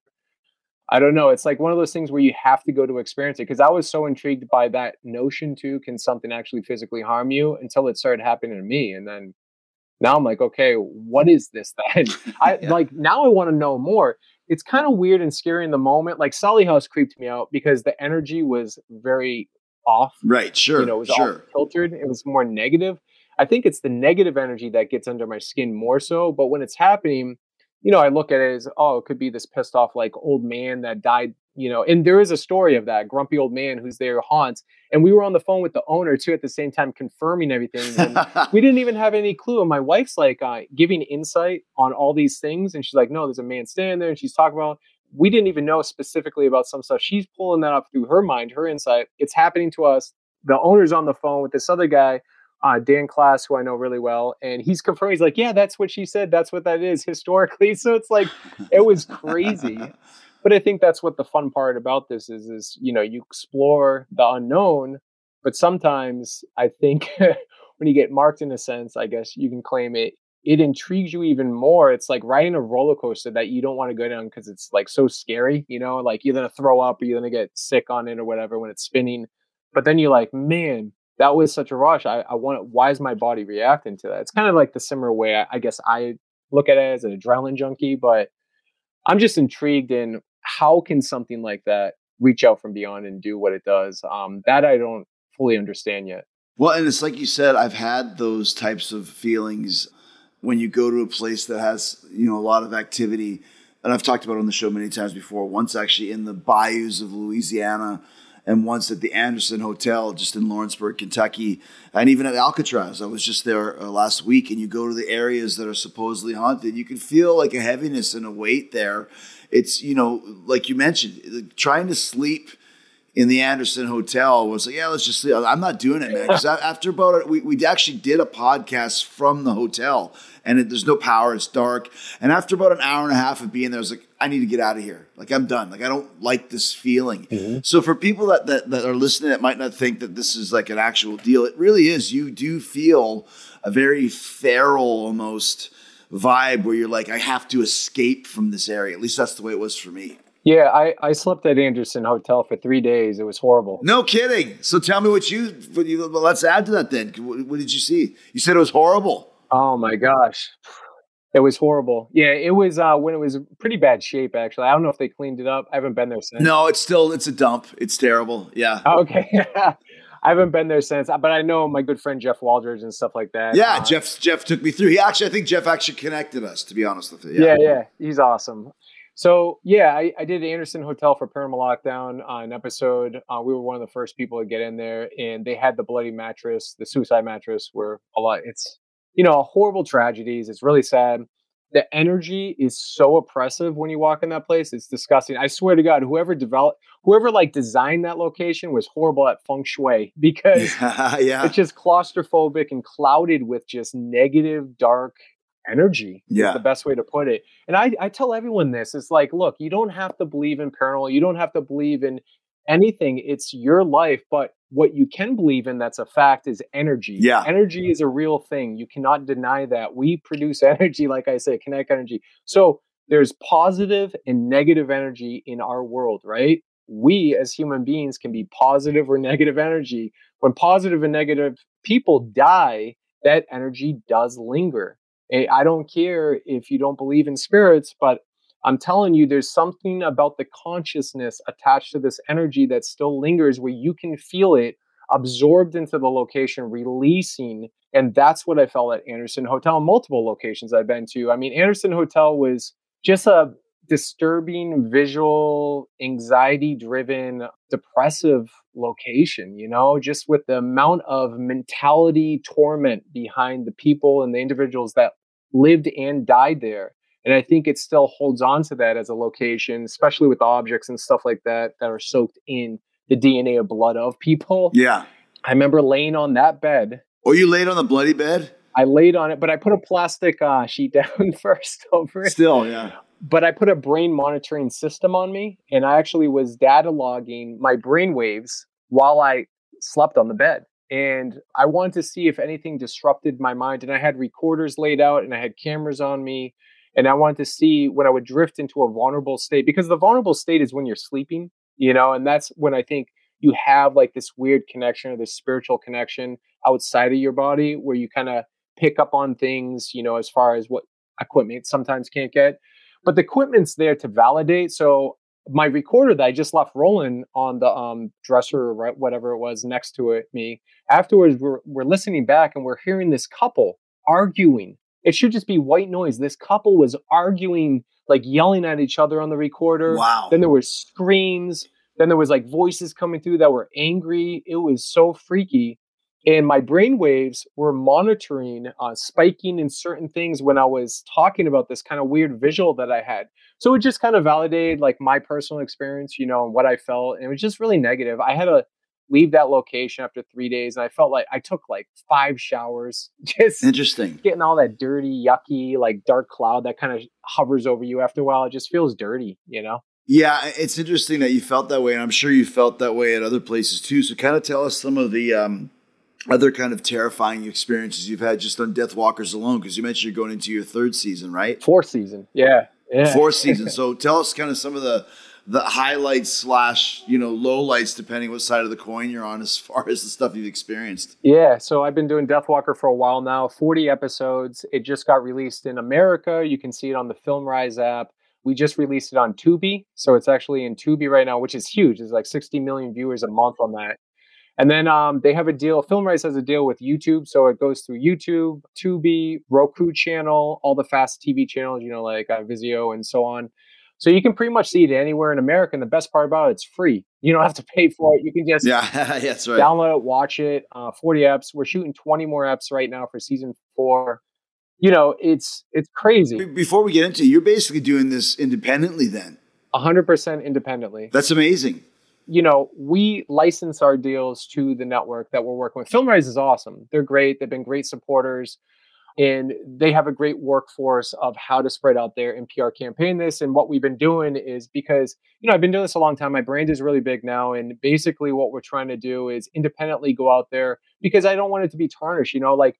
Speaker 2: I don't know. It's like one of those things where you have to go to experience it because I was so intrigued by that notion too. Can something actually physically harm you until it started happening to me? And then now I'm like, okay, what is this then? I
Speaker 1: Yeah.
Speaker 2: like now I want to know more. It's kind of weird and scary in the moment. Like Sally House creeped me out because the energy was very off.
Speaker 1: Right. Sure.
Speaker 2: You know, it was all
Speaker 1: sure.
Speaker 2: filtered. It was more negative. I think it's the negative energy that gets under my skin more so. But when it's happening, you know, I look at it as, oh, it could be this pissed off like old man that died, you know, and there is a story of that grumpy old man who's there haunts. And we were on the phone with the owner too at the same time confirming everything. We didn't even have any clue. And my wife's like uh, giving insight on all these things. And she's like, no, there's a man standing there. And she's talking about, we didn't even know specifically about some stuff. She's pulling that up through her mind, her insight. It's happening to us. The owner's on the phone with this other guy, uh, Dan Class, who I know really well. And he's confirming, he's like, yeah, that's what she said. That's what that is historically. So it's like, it was crazy but I think that's what the fun part about this is is you know you explore the unknown but sometimes I think when you get marked in a sense I guess you can claim it it intrigues you even more it's like riding a roller coaster that you don't want to go down because it's like so scary you know like you're gonna throw up or you're gonna get sick on it or whatever when it's spinning but then you're like man that was such a rush I, I want why is my body reacting to that it's kind of like the similar way I, I guess I look at it as an adrenaline junkie but I'm just intrigued in how can something like that reach out from beyond and do what it does. Um, that I don't fully understand yet.
Speaker 1: Well, and it's like you said, I've had those types of feelings when you go to a place that has, you know, a lot of activity. And I've talked about on the show many times before. Once actually in the bayous of Louisiana, and once at the Anderson Hotel just in Lawrenceburg, Kentucky, and even at Alcatraz. I was just there uh, last week, and you go to the areas that are supposedly haunted, you can feel like a heaviness and a weight there. It's you know, like you mentioned, trying to sleep in the Anderson Hotel was like, yeah, let's just. I'm not doing it, man. Because after about we, we actually did a podcast from the hotel, and it, there's no power. It's dark. And after about an hour and a half of being there, I was like, I need to get out of here. Like I'm done. Like I don't like this feeling. Mm-hmm. So for people that, that that are listening that might not think that this is like an actual deal, it really is. You do feel a very feral almost vibe where you're like, I have to escape from this area. At least that's the way it was for me.
Speaker 2: Yeah, I, I slept at Anderson Hotel for three days. It was horrible.
Speaker 1: No kidding. So tell me what you, what you let's add to that then. What, what did you see? You said it was horrible.
Speaker 2: Oh my gosh. It was horrible. Yeah, it was uh, when it was pretty bad shape. Actually, I don't know if they cleaned it up. I haven't been there since.
Speaker 1: No, it's still it's a dump. It's terrible. Yeah.
Speaker 2: Okay. I haven't been there since, but I know my good friend Jeff Waldridge and stuff like that.
Speaker 1: Yeah, uh, Jeff Jeff took me through. He actually, I think Jeff actually connected us. To be honest with you.
Speaker 2: Yeah, yeah, yeah he's awesome. So yeah, I, I did Anderson Hotel for Paranormal Lockdown on an episode. Uh, we were one of the first people to get in there, and they had the bloody mattress, the suicide mattress, where a lot. It's you know horrible tragedies. It's really sad the energy is so oppressive when you walk in that place. It's disgusting. I swear to God, whoever developed, whoever like designed that location was horrible at feng shui because yeah, yeah. it's just claustrophobic and clouded with just negative, dark energy. Yeah, the best way to put it. And I, I tell everyone this: it's like, look, you don't have to believe in paranormal. You don't have to believe in anything. It's your life, but what you can believe in that's a fact is energy.
Speaker 1: Yeah.
Speaker 2: Energy is a real thing. You cannot deny that. We produce energy, like I say, kinetic energy. So there's positive and negative energy in our world, right? We as human beings can be positive or negative energy. When positive and negative people die, that energy does linger. Eh, I don't care if you don't believe in spirits, but I'm telling you, there's something about the consciousness attached to this energy that still lingers where you can feel it absorbed into the location, releasing. And that's what I felt at Anderson Hotel, multiple locations I've been to. I mean, Anderson Hotel was just a disturbing, visual, anxiety driven, depressive location, you know, just with the amount of mentality torment behind the people and the individuals that lived and died there. And I think it still holds on to that as a location, especially with objects and stuff like that that are soaked in the DNA of blood of people.
Speaker 1: Yeah.
Speaker 2: I remember laying on that bed.
Speaker 1: Oh, you laid on the bloody bed?
Speaker 2: I laid on it, but I put a plastic uh, sheet down first over it.
Speaker 1: Still, yeah.
Speaker 2: But I put a brain monitoring system on me, and I actually was data logging my brain waves while I slept on the bed. And I wanted to see if anything disrupted my mind. And I had recorders laid out, and I had cameras on me and I wanted to see when I would drift into a vulnerable state because the vulnerable state is when you're sleeping, you know, and that's when I think you have like this weird connection or this spiritual connection outside of your body where you kind of pick up on things, you know, as far as what equipment sometimes can't get. But the equipment's there to validate. So my recorder that I just left rolling on the um, dresser or whatever it was next to it, me, afterwards we're, we're listening back and we're hearing this couple arguing it should just be white noise. This couple was arguing, like yelling at each other on the recorder.
Speaker 1: Wow.
Speaker 2: Then there were screams. Then there was like voices coming through that were angry. It was so freaky. And my brain waves were monitoring, uh, spiking in certain things when I was talking about this kind of weird visual that I had. So it just kind of validated like my personal experience, you know, and what I felt. And it was just really negative. I had a leave that location after three days and i felt like i took like five showers just
Speaker 1: interesting
Speaker 2: getting all that dirty yucky like dark cloud that kind of hovers over you after a while it just feels dirty you know
Speaker 1: yeah it's interesting that you felt that way and i'm sure you felt that way at other places too so kind of tell us some of the um, other kind of terrifying experiences you've had just on death walkers alone because you mentioned you're going into your third season right?
Speaker 2: Fourth season. Yeah. Yeah.
Speaker 1: Fourth season. So tell us kind of some of the the highlights slash you know low lights depending what side of the coin you're on as far as the stuff you've experienced.
Speaker 2: Yeah. So i've been doing Death Walker for a while now 40 episodes. It just got released in america. You can see it on the FilmRise app. We just released it on tubi. So it's actually in tubi right now which is huge. It's like 60 million viewers a month on that And then um, they have a deal. FilmRise has a deal with YouTube, so it goes through YouTube, Tubi, Roku channel, all the fast TV channels, you know, like uh, Vizio and so on. So you can pretty much see it anywhere in America. And the best part about it, it's free. You don't have to pay for it. You can just
Speaker 1: yeah, that's right.
Speaker 2: Download it, watch it. Uh, Forty apps. We're shooting twenty more apps right now for season four. You know, it's it's crazy.
Speaker 1: Before we get into, it, you're basically doing this independently, then.
Speaker 2: hundred percent independently.
Speaker 1: That's amazing.
Speaker 2: You know, we license our deals to the network that we're working with. FilmRise is awesome. They're great. They've been great supporters and they have a great workforce of how to spread out their NPR campaign this. And what we've been doing is because, you know, I've been doing this a long time. My brand is really big now. And basically what we're trying to do is independently go out there because I don't want it to be tarnished. You know, like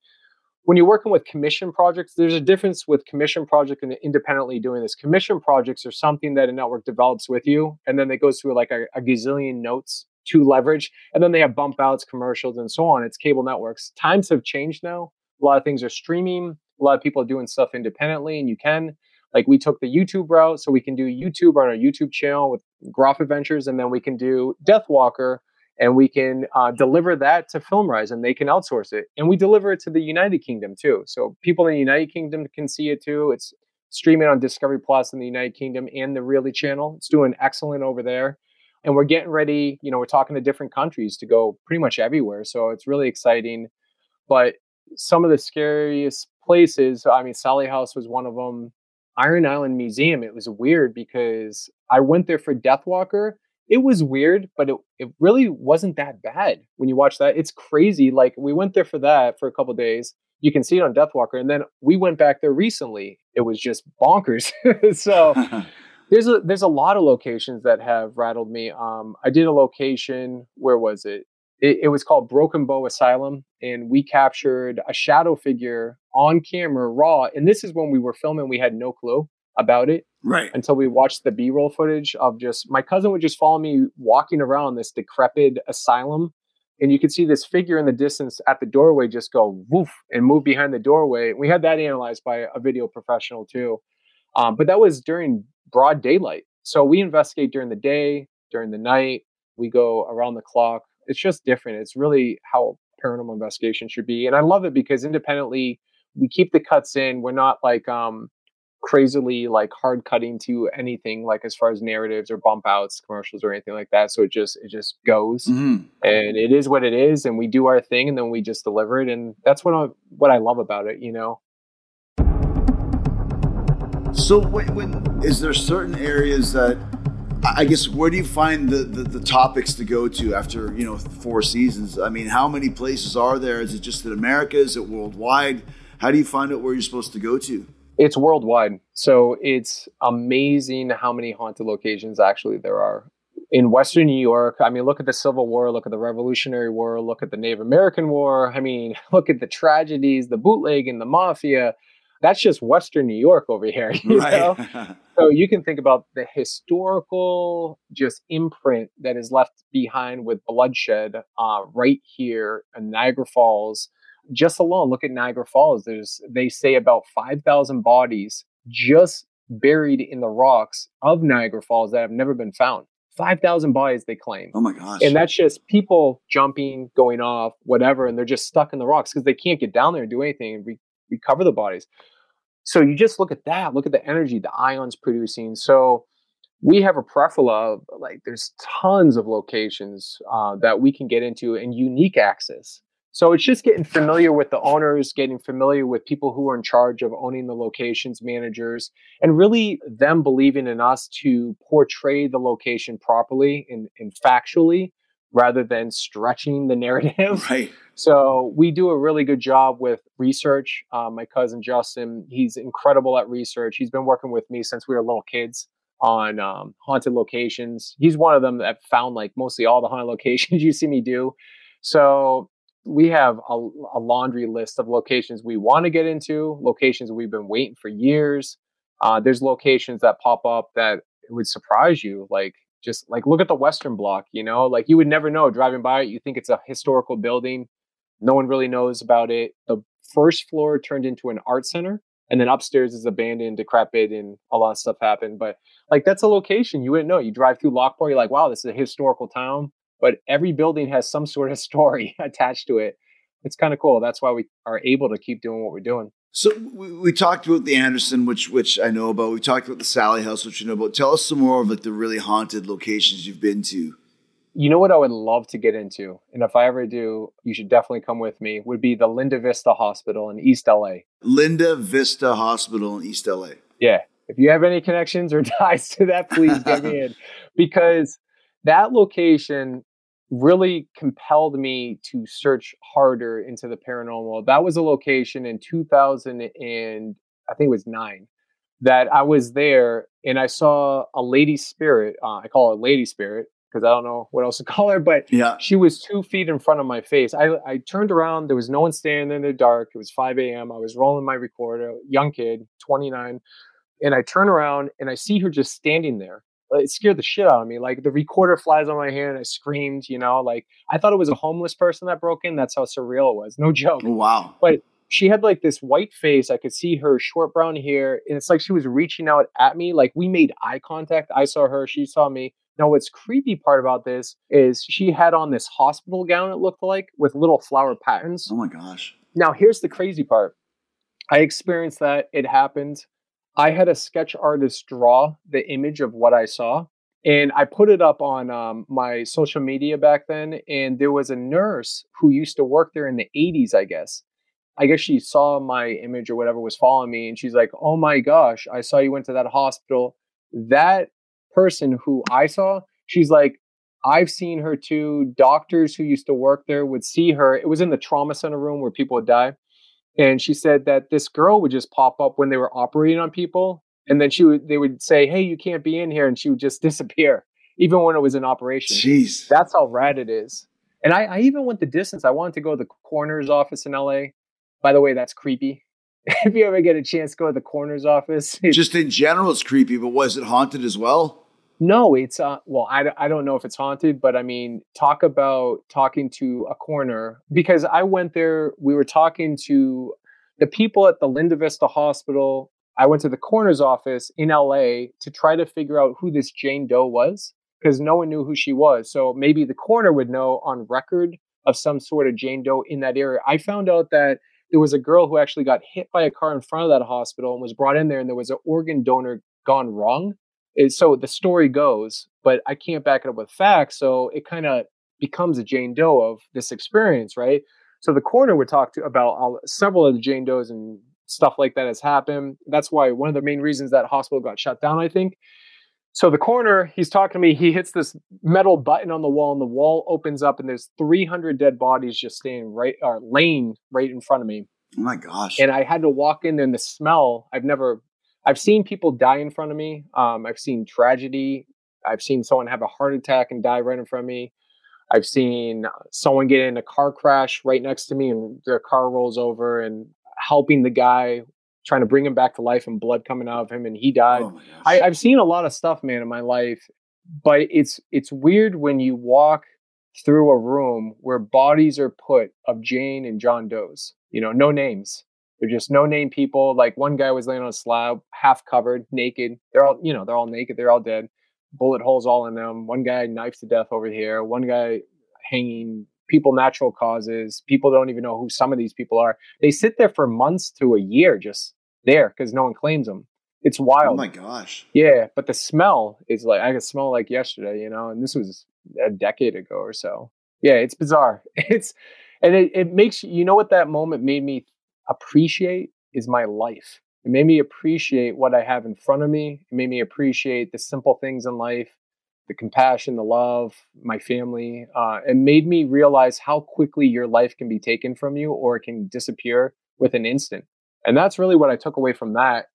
Speaker 2: when you're working with commission projects, there's a difference with commission project and independently doing this. Commission projects are something that a network develops with you, and then it goes through like a, a gazillion notes to leverage, and then they have bump outs, commercials, and so on. It's cable networks. Times have changed now. A lot of things are streaming. A lot of people are doing stuff independently, and you can. Like we took the YouTube route, so we can do YouTube on our YouTube channel with Groff Adventures, and then we can do Deathwalker, and we can uh, deliver that to FilmRise, and they can outsource it, and we deliver it to the United Kingdom too. So people in the United Kingdom can see it too. It's streaming on Discovery Plus in the United Kingdom and the Really channel. It's doing excellent over there. And we're getting ready, you know, we're talking to different countries to go pretty much everywhere. So it's really exciting. But some of the scariest places. I mean, Sally House was one of them. Iron Island Museum. It was weird because I went there for Deathwalker. It was weird, but it, it really wasn't that bad when you watch that. It's crazy. Like we went there for that for a couple days. You can see it on Deathwalker, and then we went back there recently. It was just bonkers. so there's a there's a lot of locations that have rattled me. Um, I did a location. Where was it? it, it was called Broken Bow Asylum, and we captured a shadow figure on camera raw. And this is when we were filming; we had no clue about it,
Speaker 1: right?
Speaker 2: Until we watched the B-roll footage of just my cousin would just follow me walking around this decrepit asylum, and you could see this figure in the distance at the doorway just go woof and move behind the doorway. We had that analyzed by a video professional too, um, but that was during broad daylight. So we investigate during the day, during the night. We go around the clock it's just different. It's really how paranormal investigation should be. And I love it because independently we keep the cuts in. We're not like um crazily like hard cutting to anything like as far as narratives or bump outs, commercials or anything like that. So it just it just goes mm-hmm. and it is what it is and we do our thing and then we just deliver it and that's what I, what I love about it, you know.
Speaker 1: So when, when is there certain areas that I guess where do you find the, the, the, topics to go to after you know four seasons? I mean, how many places are there? Is it just in America? Is it worldwide? How do you find out where you're supposed to go to?
Speaker 2: It's worldwide, so it's amazing how many haunted locations actually there are in Western New York. I mean, look at the Civil War, look at the Revolutionary War, look at the Native American War. I mean, look at the tragedies, the bootleg and the mafia that's just Western New York over here. You right. know? so you can think about the historical just imprint that is left behind with bloodshed uh, right here in Niagara Falls. Just alone, look at Niagara Falls. There's they say about five thousand bodies just buried in the rocks of Niagara Falls that have never been found. 5,000 bodies they claim.
Speaker 1: Oh my gosh.
Speaker 2: And that's just people jumping, going off, whatever, and they're just stuck in the rocks because they can't get down there and do anything and re- recover the bodies. So you just look at that, look at the energy the ions producing. So we have a plethora of like there's tons of locations uh, that we can get into and unique access. So it's just getting familiar with the owners, getting familiar with people who are in charge of owning the locations, managers, and really them believing in us to portray the location properly and, and factually rather than stretching the narrative.
Speaker 1: Right.
Speaker 2: So we do a really good job with research. Um, my cousin Justin, he's incredible at research. He's been working with me since we were little kids on um, haunted locations. He's one of them that found like mostly all the haunted locations you see me do. So we have a, a laundry list of locations we want to get into, locations we've been waiting for years. Uh, there's locations that pop up that would surprise you, like just like look at the Western Block. You know, like you would never know driving by it. You think it's a historical building no one really knows about it. The first floor turned into an art center, and then upstairs is abandoned, decrepit, and a lot of stuff happened. But like that's a location you wouldn't know. You drive through Lockport, you're like, wow, this is a historical town. But every building has some sort of story attached to it. It's kind of cool. That's why we are able to keep doing what we're doing.
Speaker 1: So we, we, talked about the Anderson, which which I know about. We talked about the Sally House, which you know about. Tell us some more of like the really haunted locations you've been to.
Speaker 2: You know what I would love to get into, and if I ever do, you should definitely come with me. Would be the Linda Vista Hospital in East LA.
Speaker 1: Linda Vista Hospital in East LA.
Speaker 2: Yeah, if you have any connections or ties to that, please get me in because that location really compelled me to search harder into the paranormal. That was a location in 2000 and I think it was nine that I was there and I saw a lady spirit. Uh, I call her lady spirit because I don't know what else to call her, but
Speaker 1: yeah.
Speaker 2: she was two feet in front of my face. I, I turned around. There was no one standing there in the dark. It was 5 a.m. I was rolling my recorder, young kid, 29. And I turn around and I see her just standing there. It scared the shit out of me. Like the recorder flies on my hand. I screamed, you know, like I thought it was a homeless person that broke in. That's how surreal it was. No joke.
Speaker 1: Oh, wow.
Speaker 2: But she had like this white face. I could see her short brown hair. And it's like she was reaching out at me. Like we made eye contact. I saw her. She saw me. Now, what's creepy part about this is she had on this hospital gown, it looked like, with little flower patterns.
Speaker 1: Oh my gosh.
Speaker 2: Now, here's the crazy part. I experienced that. It happened. I had a sketch artist draw the image of what I saw, and I put it up on um, my social media back then. And there was a nurse who used to work there in the 80s, I guess. I guess she saw my image or whatever was following me, and she's like, "Oh my gosh, I saw you went to that hospital. That person who I saw, she's like, I've seen her too. Doctors who used to work there would see her. It was in the trauma center room where people would die." And she said that this girl would just pop up when they were operating on people and then she would they would say hey you can't be in here and she would just disappear even when it was an operation.
Speaker 1: Jeez.
Speaker 2: That's how rad it is. And I, I even went the distance. I wanted to go to the coroner's office in la by the way that's creepy. If you ever get a chance to go to the coroner's office
Speaker 1: just in general it's creepy but was it haunted as well
Speaker 2: no, it's uh, well, I, I don't know if it's haunted, but I mean, talk about talking to a coroner because I went there. We were talking to the people at the Linda Vista Hospital. I went to the coroner's office in LA to try to figure out who this Jane Doe was because no one knew who she was. So maybe the coroner would know on record of some sort of Jane Doe in that area. I found out that there was a girl who actually got hit by a car in front of that hospital and was brought in there, and there was an organ donor gone wrong so the story goes, but I can't back it up with facts. So it kind of becomes a Jane Doe of this experience, right? So the coroner would talk to about all, several of the Jane Does and stuff like that has happened. That's why one of the main reasons that hospital got shut down, I think. So the coroner, he's talking to me. He hits this metal button on the wall, and the wall opens up, and there's 300 dead bodies just staying right or laying right in front of me.
Speaker 1: Oh my gosh!
Speaker 2: And I had to walk in there, and the smell. I've never I've seen people die in front of me. Um, I've seen tragedy. I've seen someone have a heart attack and die right in front of me. I've seen someone get in a car crash right next to me and their car rolls over and helping the guy, trying to bring him back to life and blood coming out of him and he died. Oh I, I've seen a lot of stuff, man, in my life, but it's it's weird when you walk through a room where bodies are put of Jane and John Doe's. You know, no names. They're just no name people. Like one guy was laying on a slab, half covered, naked. They're all, you know, they're all naked. They're all dead. Bullet holes all in them. One guy knifed to death over here. One guy hanging. People natural causes. People don't even know who some of these people are. They sit there for months to a year just there because no one claims them. It's oh wild.
Speaker 1: Oh my gosh.
Speaker 2: Yeah, but the smell is like I could smell like yesterday, you know, and this was a decade ago or so. Yeah, it's bizarre. It's and it, it makes you know what that moment made me appreciate is my life. It made me appreciate what I have in front of me. It made me appreciate the simple things in life, the compassion, the love, my family. Uh, it made me realize how quickly your life can be taken from you or it can disappear with an instant. And that's really what I took away from that.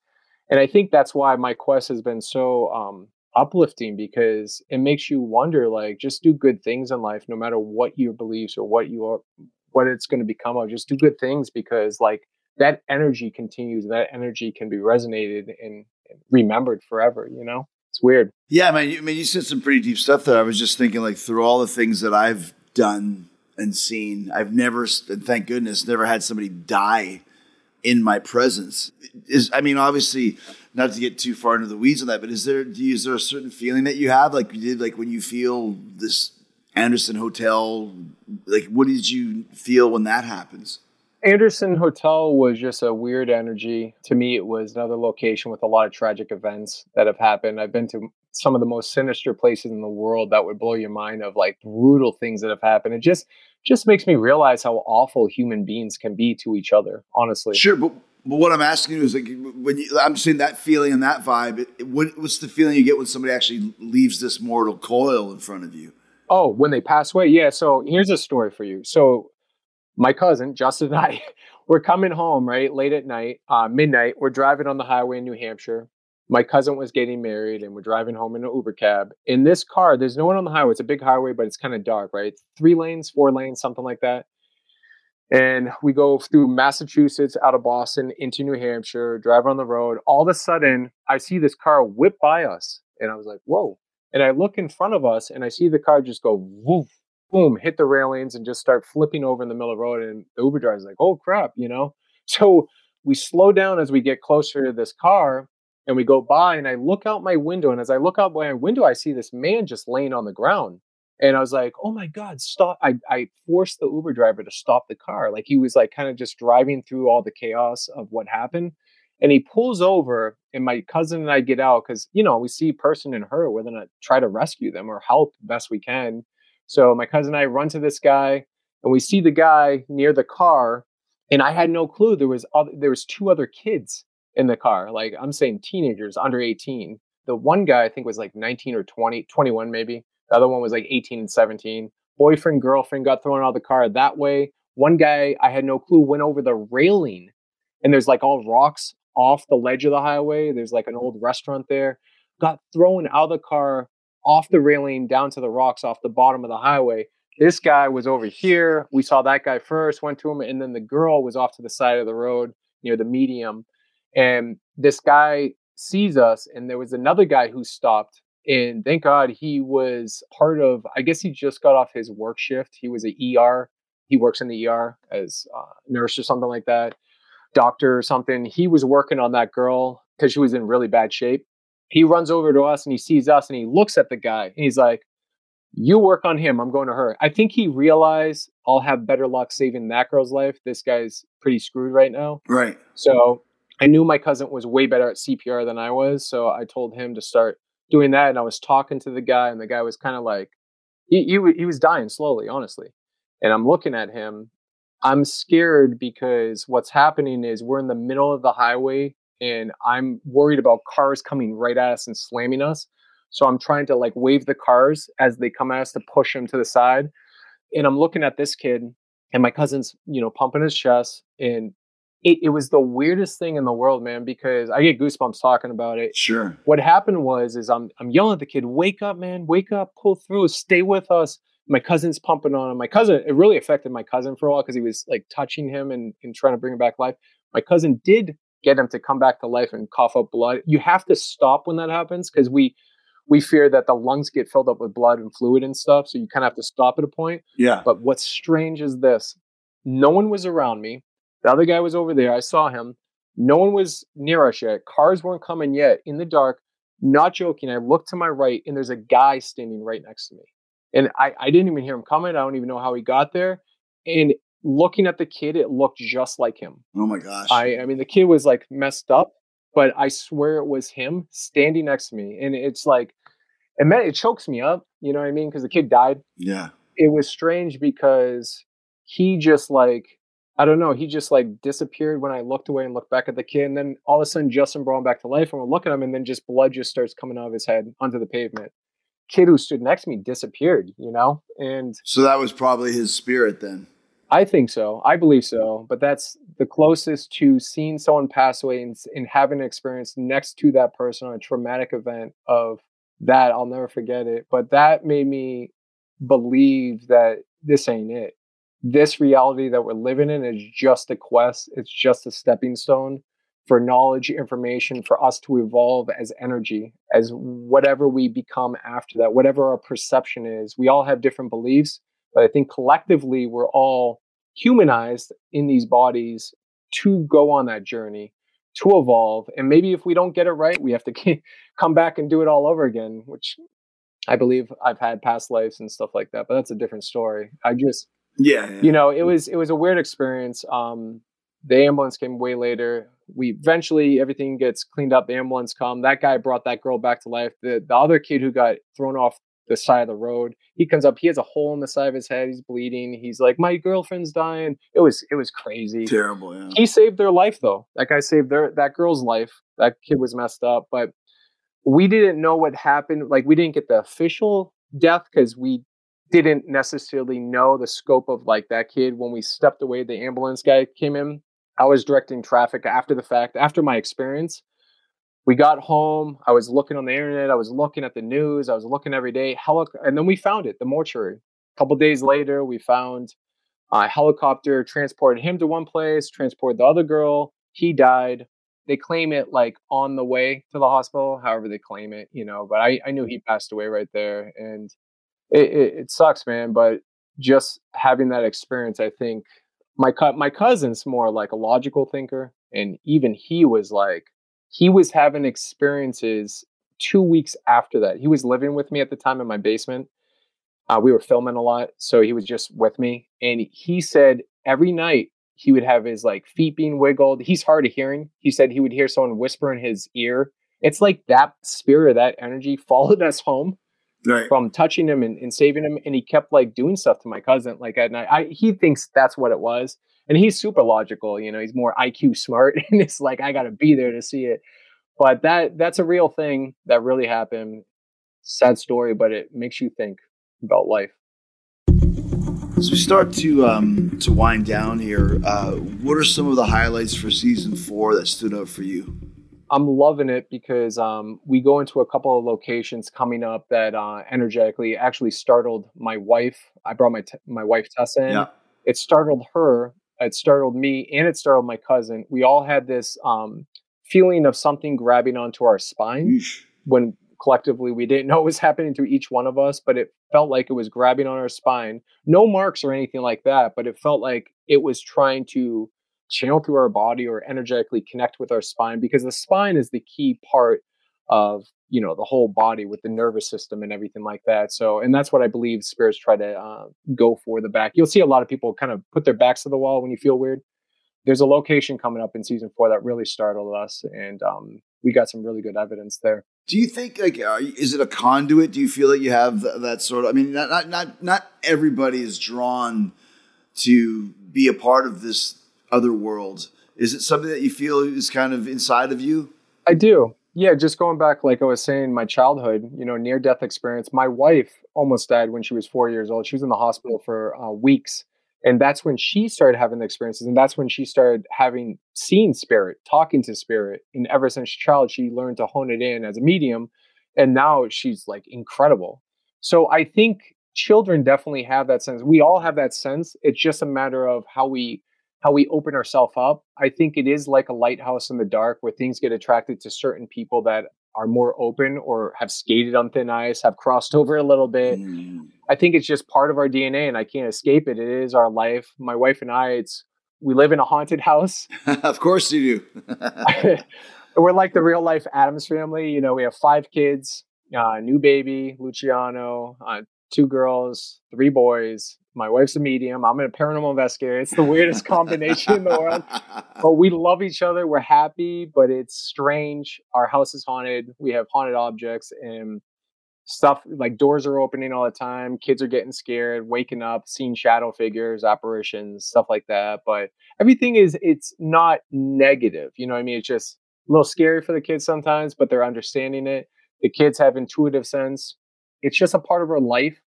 Speaker 2: And I think that's why my quest has been so um, uplifting because it makes you wonder like just do good things in life no matter what your beliefs or what you are what it's going to become of just do good things because like that energy continues that energy can be resonated and, and remembered forever you know? It's weird.
Speaker 1: Yeah I mean, I mean you said some pretty deep stuff there i was just thinking like through all the things that i've done and seen i've never thank goodness never had somebody die in my presence. Is i mean obviously not to get too far into the weeds on that but is there is there a certain feeling that you have like you did like when you feel this Anderson Hotel? Like, what did you feel when that happens?
Speaker 2: Anderson Hotel was just a weird energy. To me, it was another location with a lot of tragic events that have happened. I've been to some of the most sinister places in the world that would blow your mind of like brutal things that have happened. It just just makes me realize how awful human beings can be to each other, honestly.
Speaker 1: Sure, but but what I'm asking you is like when you, I'm saying that feeling and that vibe. It, what, what's the feeling you get when somebody actually leaves this mortal coil in front of you?
Speaker 2: Oh, when they pass away, yeah. So here's a story for you. So my cousin Justin and I, we're coming home right late at night, uh, midnight. We're driving on the highway in New Hampshire. My cousin was getting married, and we're driving home in an Uber cab. In this car, there's no one on the highway. It's a big highway, but it's kind of dark, right? Three lanes, four lanes, something like that. And we go through Massachusetts, out of Boston, into New Hampshire, drive on the road. All of a sudden, I see this car whip by us, and I was like, "Whoa!" And I look in front of us, and I see the car just go woof, boom, hit the railings and just start flipping over in the middle of the road. And the Uber driver's like, oh crap, you know? So we slow down as we get closer to this car and we go by and I look out my window. And as I look out my window, I see this man just laying on the ground. And I was like, oh my God, stop. I, I forced the Uber driver to stop the car. Like he was like kind of just driving through all the chaos of what happened. And he pulls over, and my cousin and I get out because, you know, we see person in her. We're going to try to rescue them or help best we can. So my cousin and I run to this guy, and we see the guy near the car, and I had no clue there was other, there was two other kids in the car. Like I'm saying, teenagers under 18. The one guy I think was like 19 or 20, 21 maybe. The other one was like 18 and 17. Boyfriend, girlfriend got thrown out of the car that way. One guy I had no clue went over the railing, and there's like all rocks off the ledge of the highway. There's like an old restaurant there. Got thrown out of the car off the railing down to the rocks off the bottom of the highway. This guy was over here. We saw that guy first, went to him, and then the girl was off to the side of the road near the medium. And this guy sees us, and there was another guy who stopped. And thank God he was part of, I guess he just got off his work shift. He was an ER. He works in the ER as a nurse or something like that, doctor or something. He was working on that girl because she was in really bad shape he runs over to us and he sees us and he looks at the guy and he's like, You work on him. I'm going to her. I think he realized I'll have better luck saving that girl's life. This guy's pretty screwed right now.
Speaker 1: Right.
Speaker 2: So I knew my cousin was way better at CPR than I was. So I told him to start doing that. And I was talking to the guy, and the guy was kind of like, he, he, he was dying slowly, honestly. And I'm looking at him. I'm scared because what's happening is we're in the middle of the highway and I'm worried about cars coming right at us and slamming us. So I'm trying to like wave the cars as they come at us to push them to the side. And I'm looking at this kid and my cousin's, you know, pumping his chest. And it, it was the weirdest thing in the world, man, because I get goosebumps talking about it.
Speaker 1: Sure.
Speaker 2: What happened was is I'm I'm yelling at the kid, wake up, man, wake up, pull through, stay with us. My cousin's pumping on him. My cousin, it really affected my cousin for a while because he was like touching him and, and trying to bring him back life. My cousin did get him to come back to life and cough up blood. You have to stop when that happens because we we fear that the lungs get filled up with blood and fluid and stuff. So you kind of have to stop at a point.
Speaker 1: Yeah.
Speaker 2: But what's strange is this: no one was around me. The other guy was over there. I saw him. No one was near us yet. Cars weren't coming yet. In the dark, not joking. I look to my right, and there's a guy standing right next to me. And I, I didn't even hear him coming. I don't even know how he got there. And looking at the kid, it looked just like him.
Speaker 1: Oh my gosh.
Speaker 2: I, I mean, the kid was like messed up, but I swear it was him standing next to me. And it's like, it, meant, it chokes me up, you know what I mean? Because the kid died.
Speaker 1: Yeah.
Speaker 2: It was strange because he just like, I don't know, he just like disappeared when I looked away and looked back at the kid. And then all of a sudden, Justin brought him back to life. And we're looking at him, and then just blood just starts coming out of his head onto the pavement. Kid who stood next to me disappeared, you know? And
Speaker 1: so that was probably his spirit then.
Speaker 2: I think so. I believe so. But that's the closest to seeing someone pass away and, and having an experience next to that person on a traumatic event of that. I'll never forget it. But that made me believe that this ain't it. This reality that we're living in is just a quest, it's just a stepping stone for knowledge, information, for us to evolve as energy, as whatever we become after that, whatever our perception is. We all have different beliefs but I think collectively, we're all humanized in these bodies to go on that journey, to evolve. And maybe if we don't get it right, we have to come back and do it all over again, which I believe I've had past lives and stuff like that, but that's a different story. I just
Speaker 1: yeah, yeah.
Speaker 2: you know, it was it was a weird experience. Um, the ambulance came way later. We eventually everything gets cleaned up. The ambulance come. That guy brought that girl back to life. The the other kid who got thrown off the side of the road, he comes up. He has a hole in the side of his head. He's bleeding. He's like, my girlfriend's dying. It was it was crazy.
Speaker 1: Terrible. Yeah.
Speaker 2: He saved their life though. That guy saved their that girl's life. That kid was messed up, but we didn't know what happened. Like we didn't get the official death because we didn't necessarily know the scope of like that kid when we stepped away. The ambulance guy came in. I was directing traffic after the fact, after my experience. We got home. I was looking on the internet. I was looking at the news. I was looking every day. Helic- and then we found it, the mortuary. A couple days later, we found a helicopter transported him to one place, transported the other girl. He died they claim it like on the way to the hospital, however they claim it, you know. But I, I knew he passed away right there, and it, it, it sucks, man. But just having that experience, I think my my cousin's more like a logical thinker, and even he was like he was having experiences two weeks after that. He was living with me at the time in my basement. Uh, we were filming a lot, so he was just with me, and he said every night he would have his like feet being wiggled. He's hard of hearing. He said he would hear someone whisper in his ear. It's like that spirit, of that energy followed us home
Speaker 1: right.
Speaker 2: from touching him and, and, saving him. And he kept like doing stuff to my cousin like at night. I, he thinks that's what it was. And he's super logical, you know, he's more IQ smart. And it's like, I got to be there to see it. But that that's a real thing that really happened. Sad story, but it makes you think about life.
Speaker 1: As we start to um, to wind down here, uh, what are some of the highlights for season four that stood out for you?
Speaker 2: I'm loving it because um, we go into a couple of locations coming up that uh, energetically actually startled my wife. I brought my t- my wife Tessa in.
Speaker 1: Yeah.
Speaker 2: It startled her. It startled me, and it startled my cousin. We all had this um, feeling of something grabbing onto our spine
Speaker 1: Yeesh.
Speaker 2: when collectively we didn't know it was happening to each one of us but it felt like it was grabbing on our spine no marks or anything like that but it felt like it was trying to channel through our body or energetically connect with our spine because the spine is the key part of you know the whole body with the nervous system and everything like that so and that's what i believe spirits try to uh, go for the back you'll see a lot of people kind of put their backs to the wall when you feel weird there's a location coming up in season four that really startled us and um, we got some really good evidence there
Speaker 1: do you think like is it a conduit? Do you feel that you have that sort of? I mean, not not not, not everybody is drawn to be a part of this other world. Is it something that you feel is kind of inside of you?
Speaker 2: I do. Yeah, just going back, like I was saying, my childhood, you know, near death experience. My wife almost died when she was four years old. She was in the hospital for uh, weeks and that's when she started having the experiences and that's when she started having seen spirit talking to spirit and ever since child she learned to hone it in as a medium and now she's like incredible so i think children definitely have that sense we all have that sense it's just a matter of how we how we open ourselves up i think it is like a lighthouse in the dark where things get attracted to certain people that are more open or have skated on thin ice, have crossed over a little bit. Mm. I think it's just part of our DNA and I can't escape it. It is our life. My wife and I, it's we live in a haunted house.
Speaker 1: of course you do.
Speaker 2: We're like the real life Addams family. You know, we have five kids, uh, new baby, Luciano, uh, two girls, three boys. My wife's a medium. I'm a paranormal investigator. It's the weirdest combination in the world. But we love each other. We're happy, but it's strange. Our house is haunted. We have haunted objects and stuff like doors are opening all the time. Kids are getting scared, waking up, seeing shadow figures, apparitions, stuff like that. But everything is, it's not negative. You know what I mean? It's just a little scary for the kids sometimes, but they're understanding it. The kids have intuitive sense. It's just a part of our life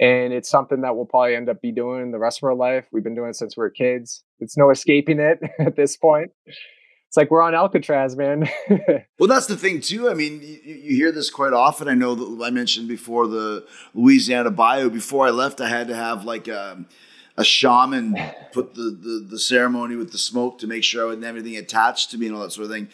Speaker 2: and it's something that we'll probably end up be doing the rest of our life. We've been doing it since we were kids. It's no escaping it at this point. It's like we're on Alcatraz, man.
Speaker 1: well, that's the thing too. I mean, you, you, hear this quite often. I know that I mentioned before the Louisiana Bayou. Before I left, I had to have like a, a shaman put the, the, the ceremony with the smoke to make sure I wasn't have anything attached to me and all that sort of thing.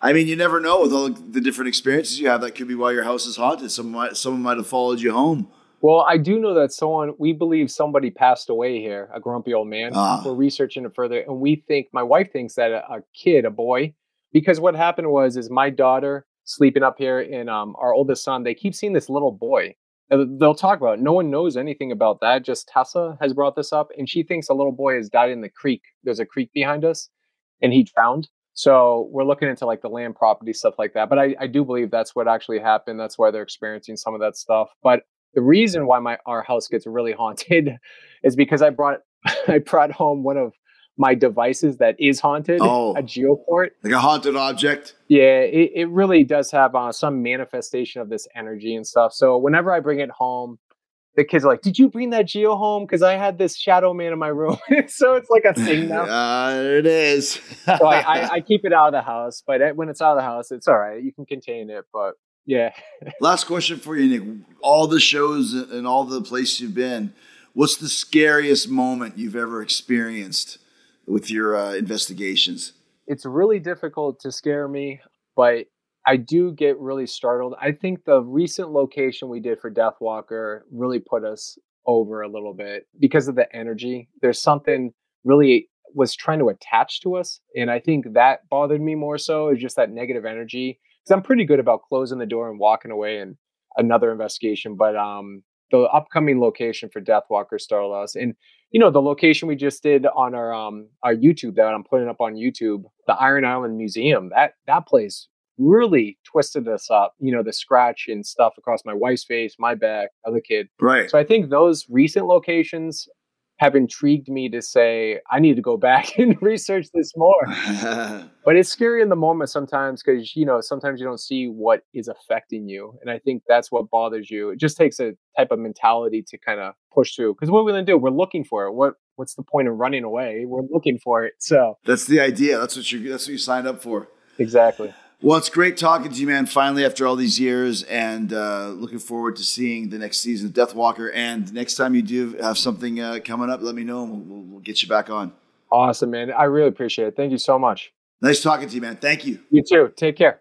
Speaker 1: I mean, you never know with all the different experiences you have. That could be why your house is haunted. Someone might, someone might have followed you home.
Speaker 2: Well, I do know that someone we believe somebody passed away here, a grumpy old man. Ah. We're researching it further, and we think my wife thinks that a, a, kid, a boy, because what happened was is my daughter sleeping up here and um, our oldest son, they keep seeing this little boy they'll talk about it. No one knows anything about that. Just Tessa has brought this up, and she thinks a little boy has died in the creek. There's a creek behind us, and he drowned. So we're looking into like the land property stuff like that. But I, I do believe that's what actually happened. That's why they're experiencing some of that stuff. But the reason why my our house gets really haunted is because I brought I brought home one of my devices that is haunted, oh, a geoport.
Speaker 1: Like a haunted object?
Speaker 2: Yeah, it, it really does have uh, some manifestation of this energy and stuff. So whenever I bring it home, the kids are like, "Did you bring that geo home?" Because I had this shadow man in my room, so it's like a thing now.
Speaker 1: Uh, it is.
Speaker 2: so I, I, I, keep it out of the house, but when it's out of the house, it's all right. You can contain it, but yeah.
Speaker 1: Last question for you, Nick. All the shows and all the places you've been, what's the scariest moment you've ever experienced with your uh, investigations?
Speaker 2: It's really difficult to scare me, but I do get really startled. I think the recent location we did for Deathwalker really put us over a little bit because of the energy. There's something really was trying to attach to us. And I think that bothered me more so is just that negative energy. Because I'm pretty good about closing the door and walking away and another investigation. But um the upcoming location for Deathwalker startled us. And you know, the location we just did on our um our YouTube that I'm putting up on YouTube, the Iron Island Museum, that that place really twisted us up, you know, the scratch and stuff across my wife's face, my back, other kid.
Speaker 1: Right.
Speaker 2: So I think those recent locations have intrigued me to say I need to go back and research this more. but it's scary in the moment sometimes because you know sometimes you don't see what is affecting you, and I think that's what bothers you. It just takes a type of mentality to kind of push through. Because what we're gonna do, we're looking for it. What what's the point of running away? We're looking for it. So
Speaker 1: that's the idea. That's what you that's what you signed up for.
Speaker 2: Exactly.
Speaker 1: Well, it's great talking to you, man. Finally, after all these years, and uh, looking forward to seeing the next season of Deathwalker. And next time you do have something uh, coming up, let me know, and we'll, we'll get you back on.
Speaker 2: Awesome, man. I really appreciate it. Thank you so much.
Speaker 1: Nice talking to you, man. Thank you.
Speaker 2: You too. Take care.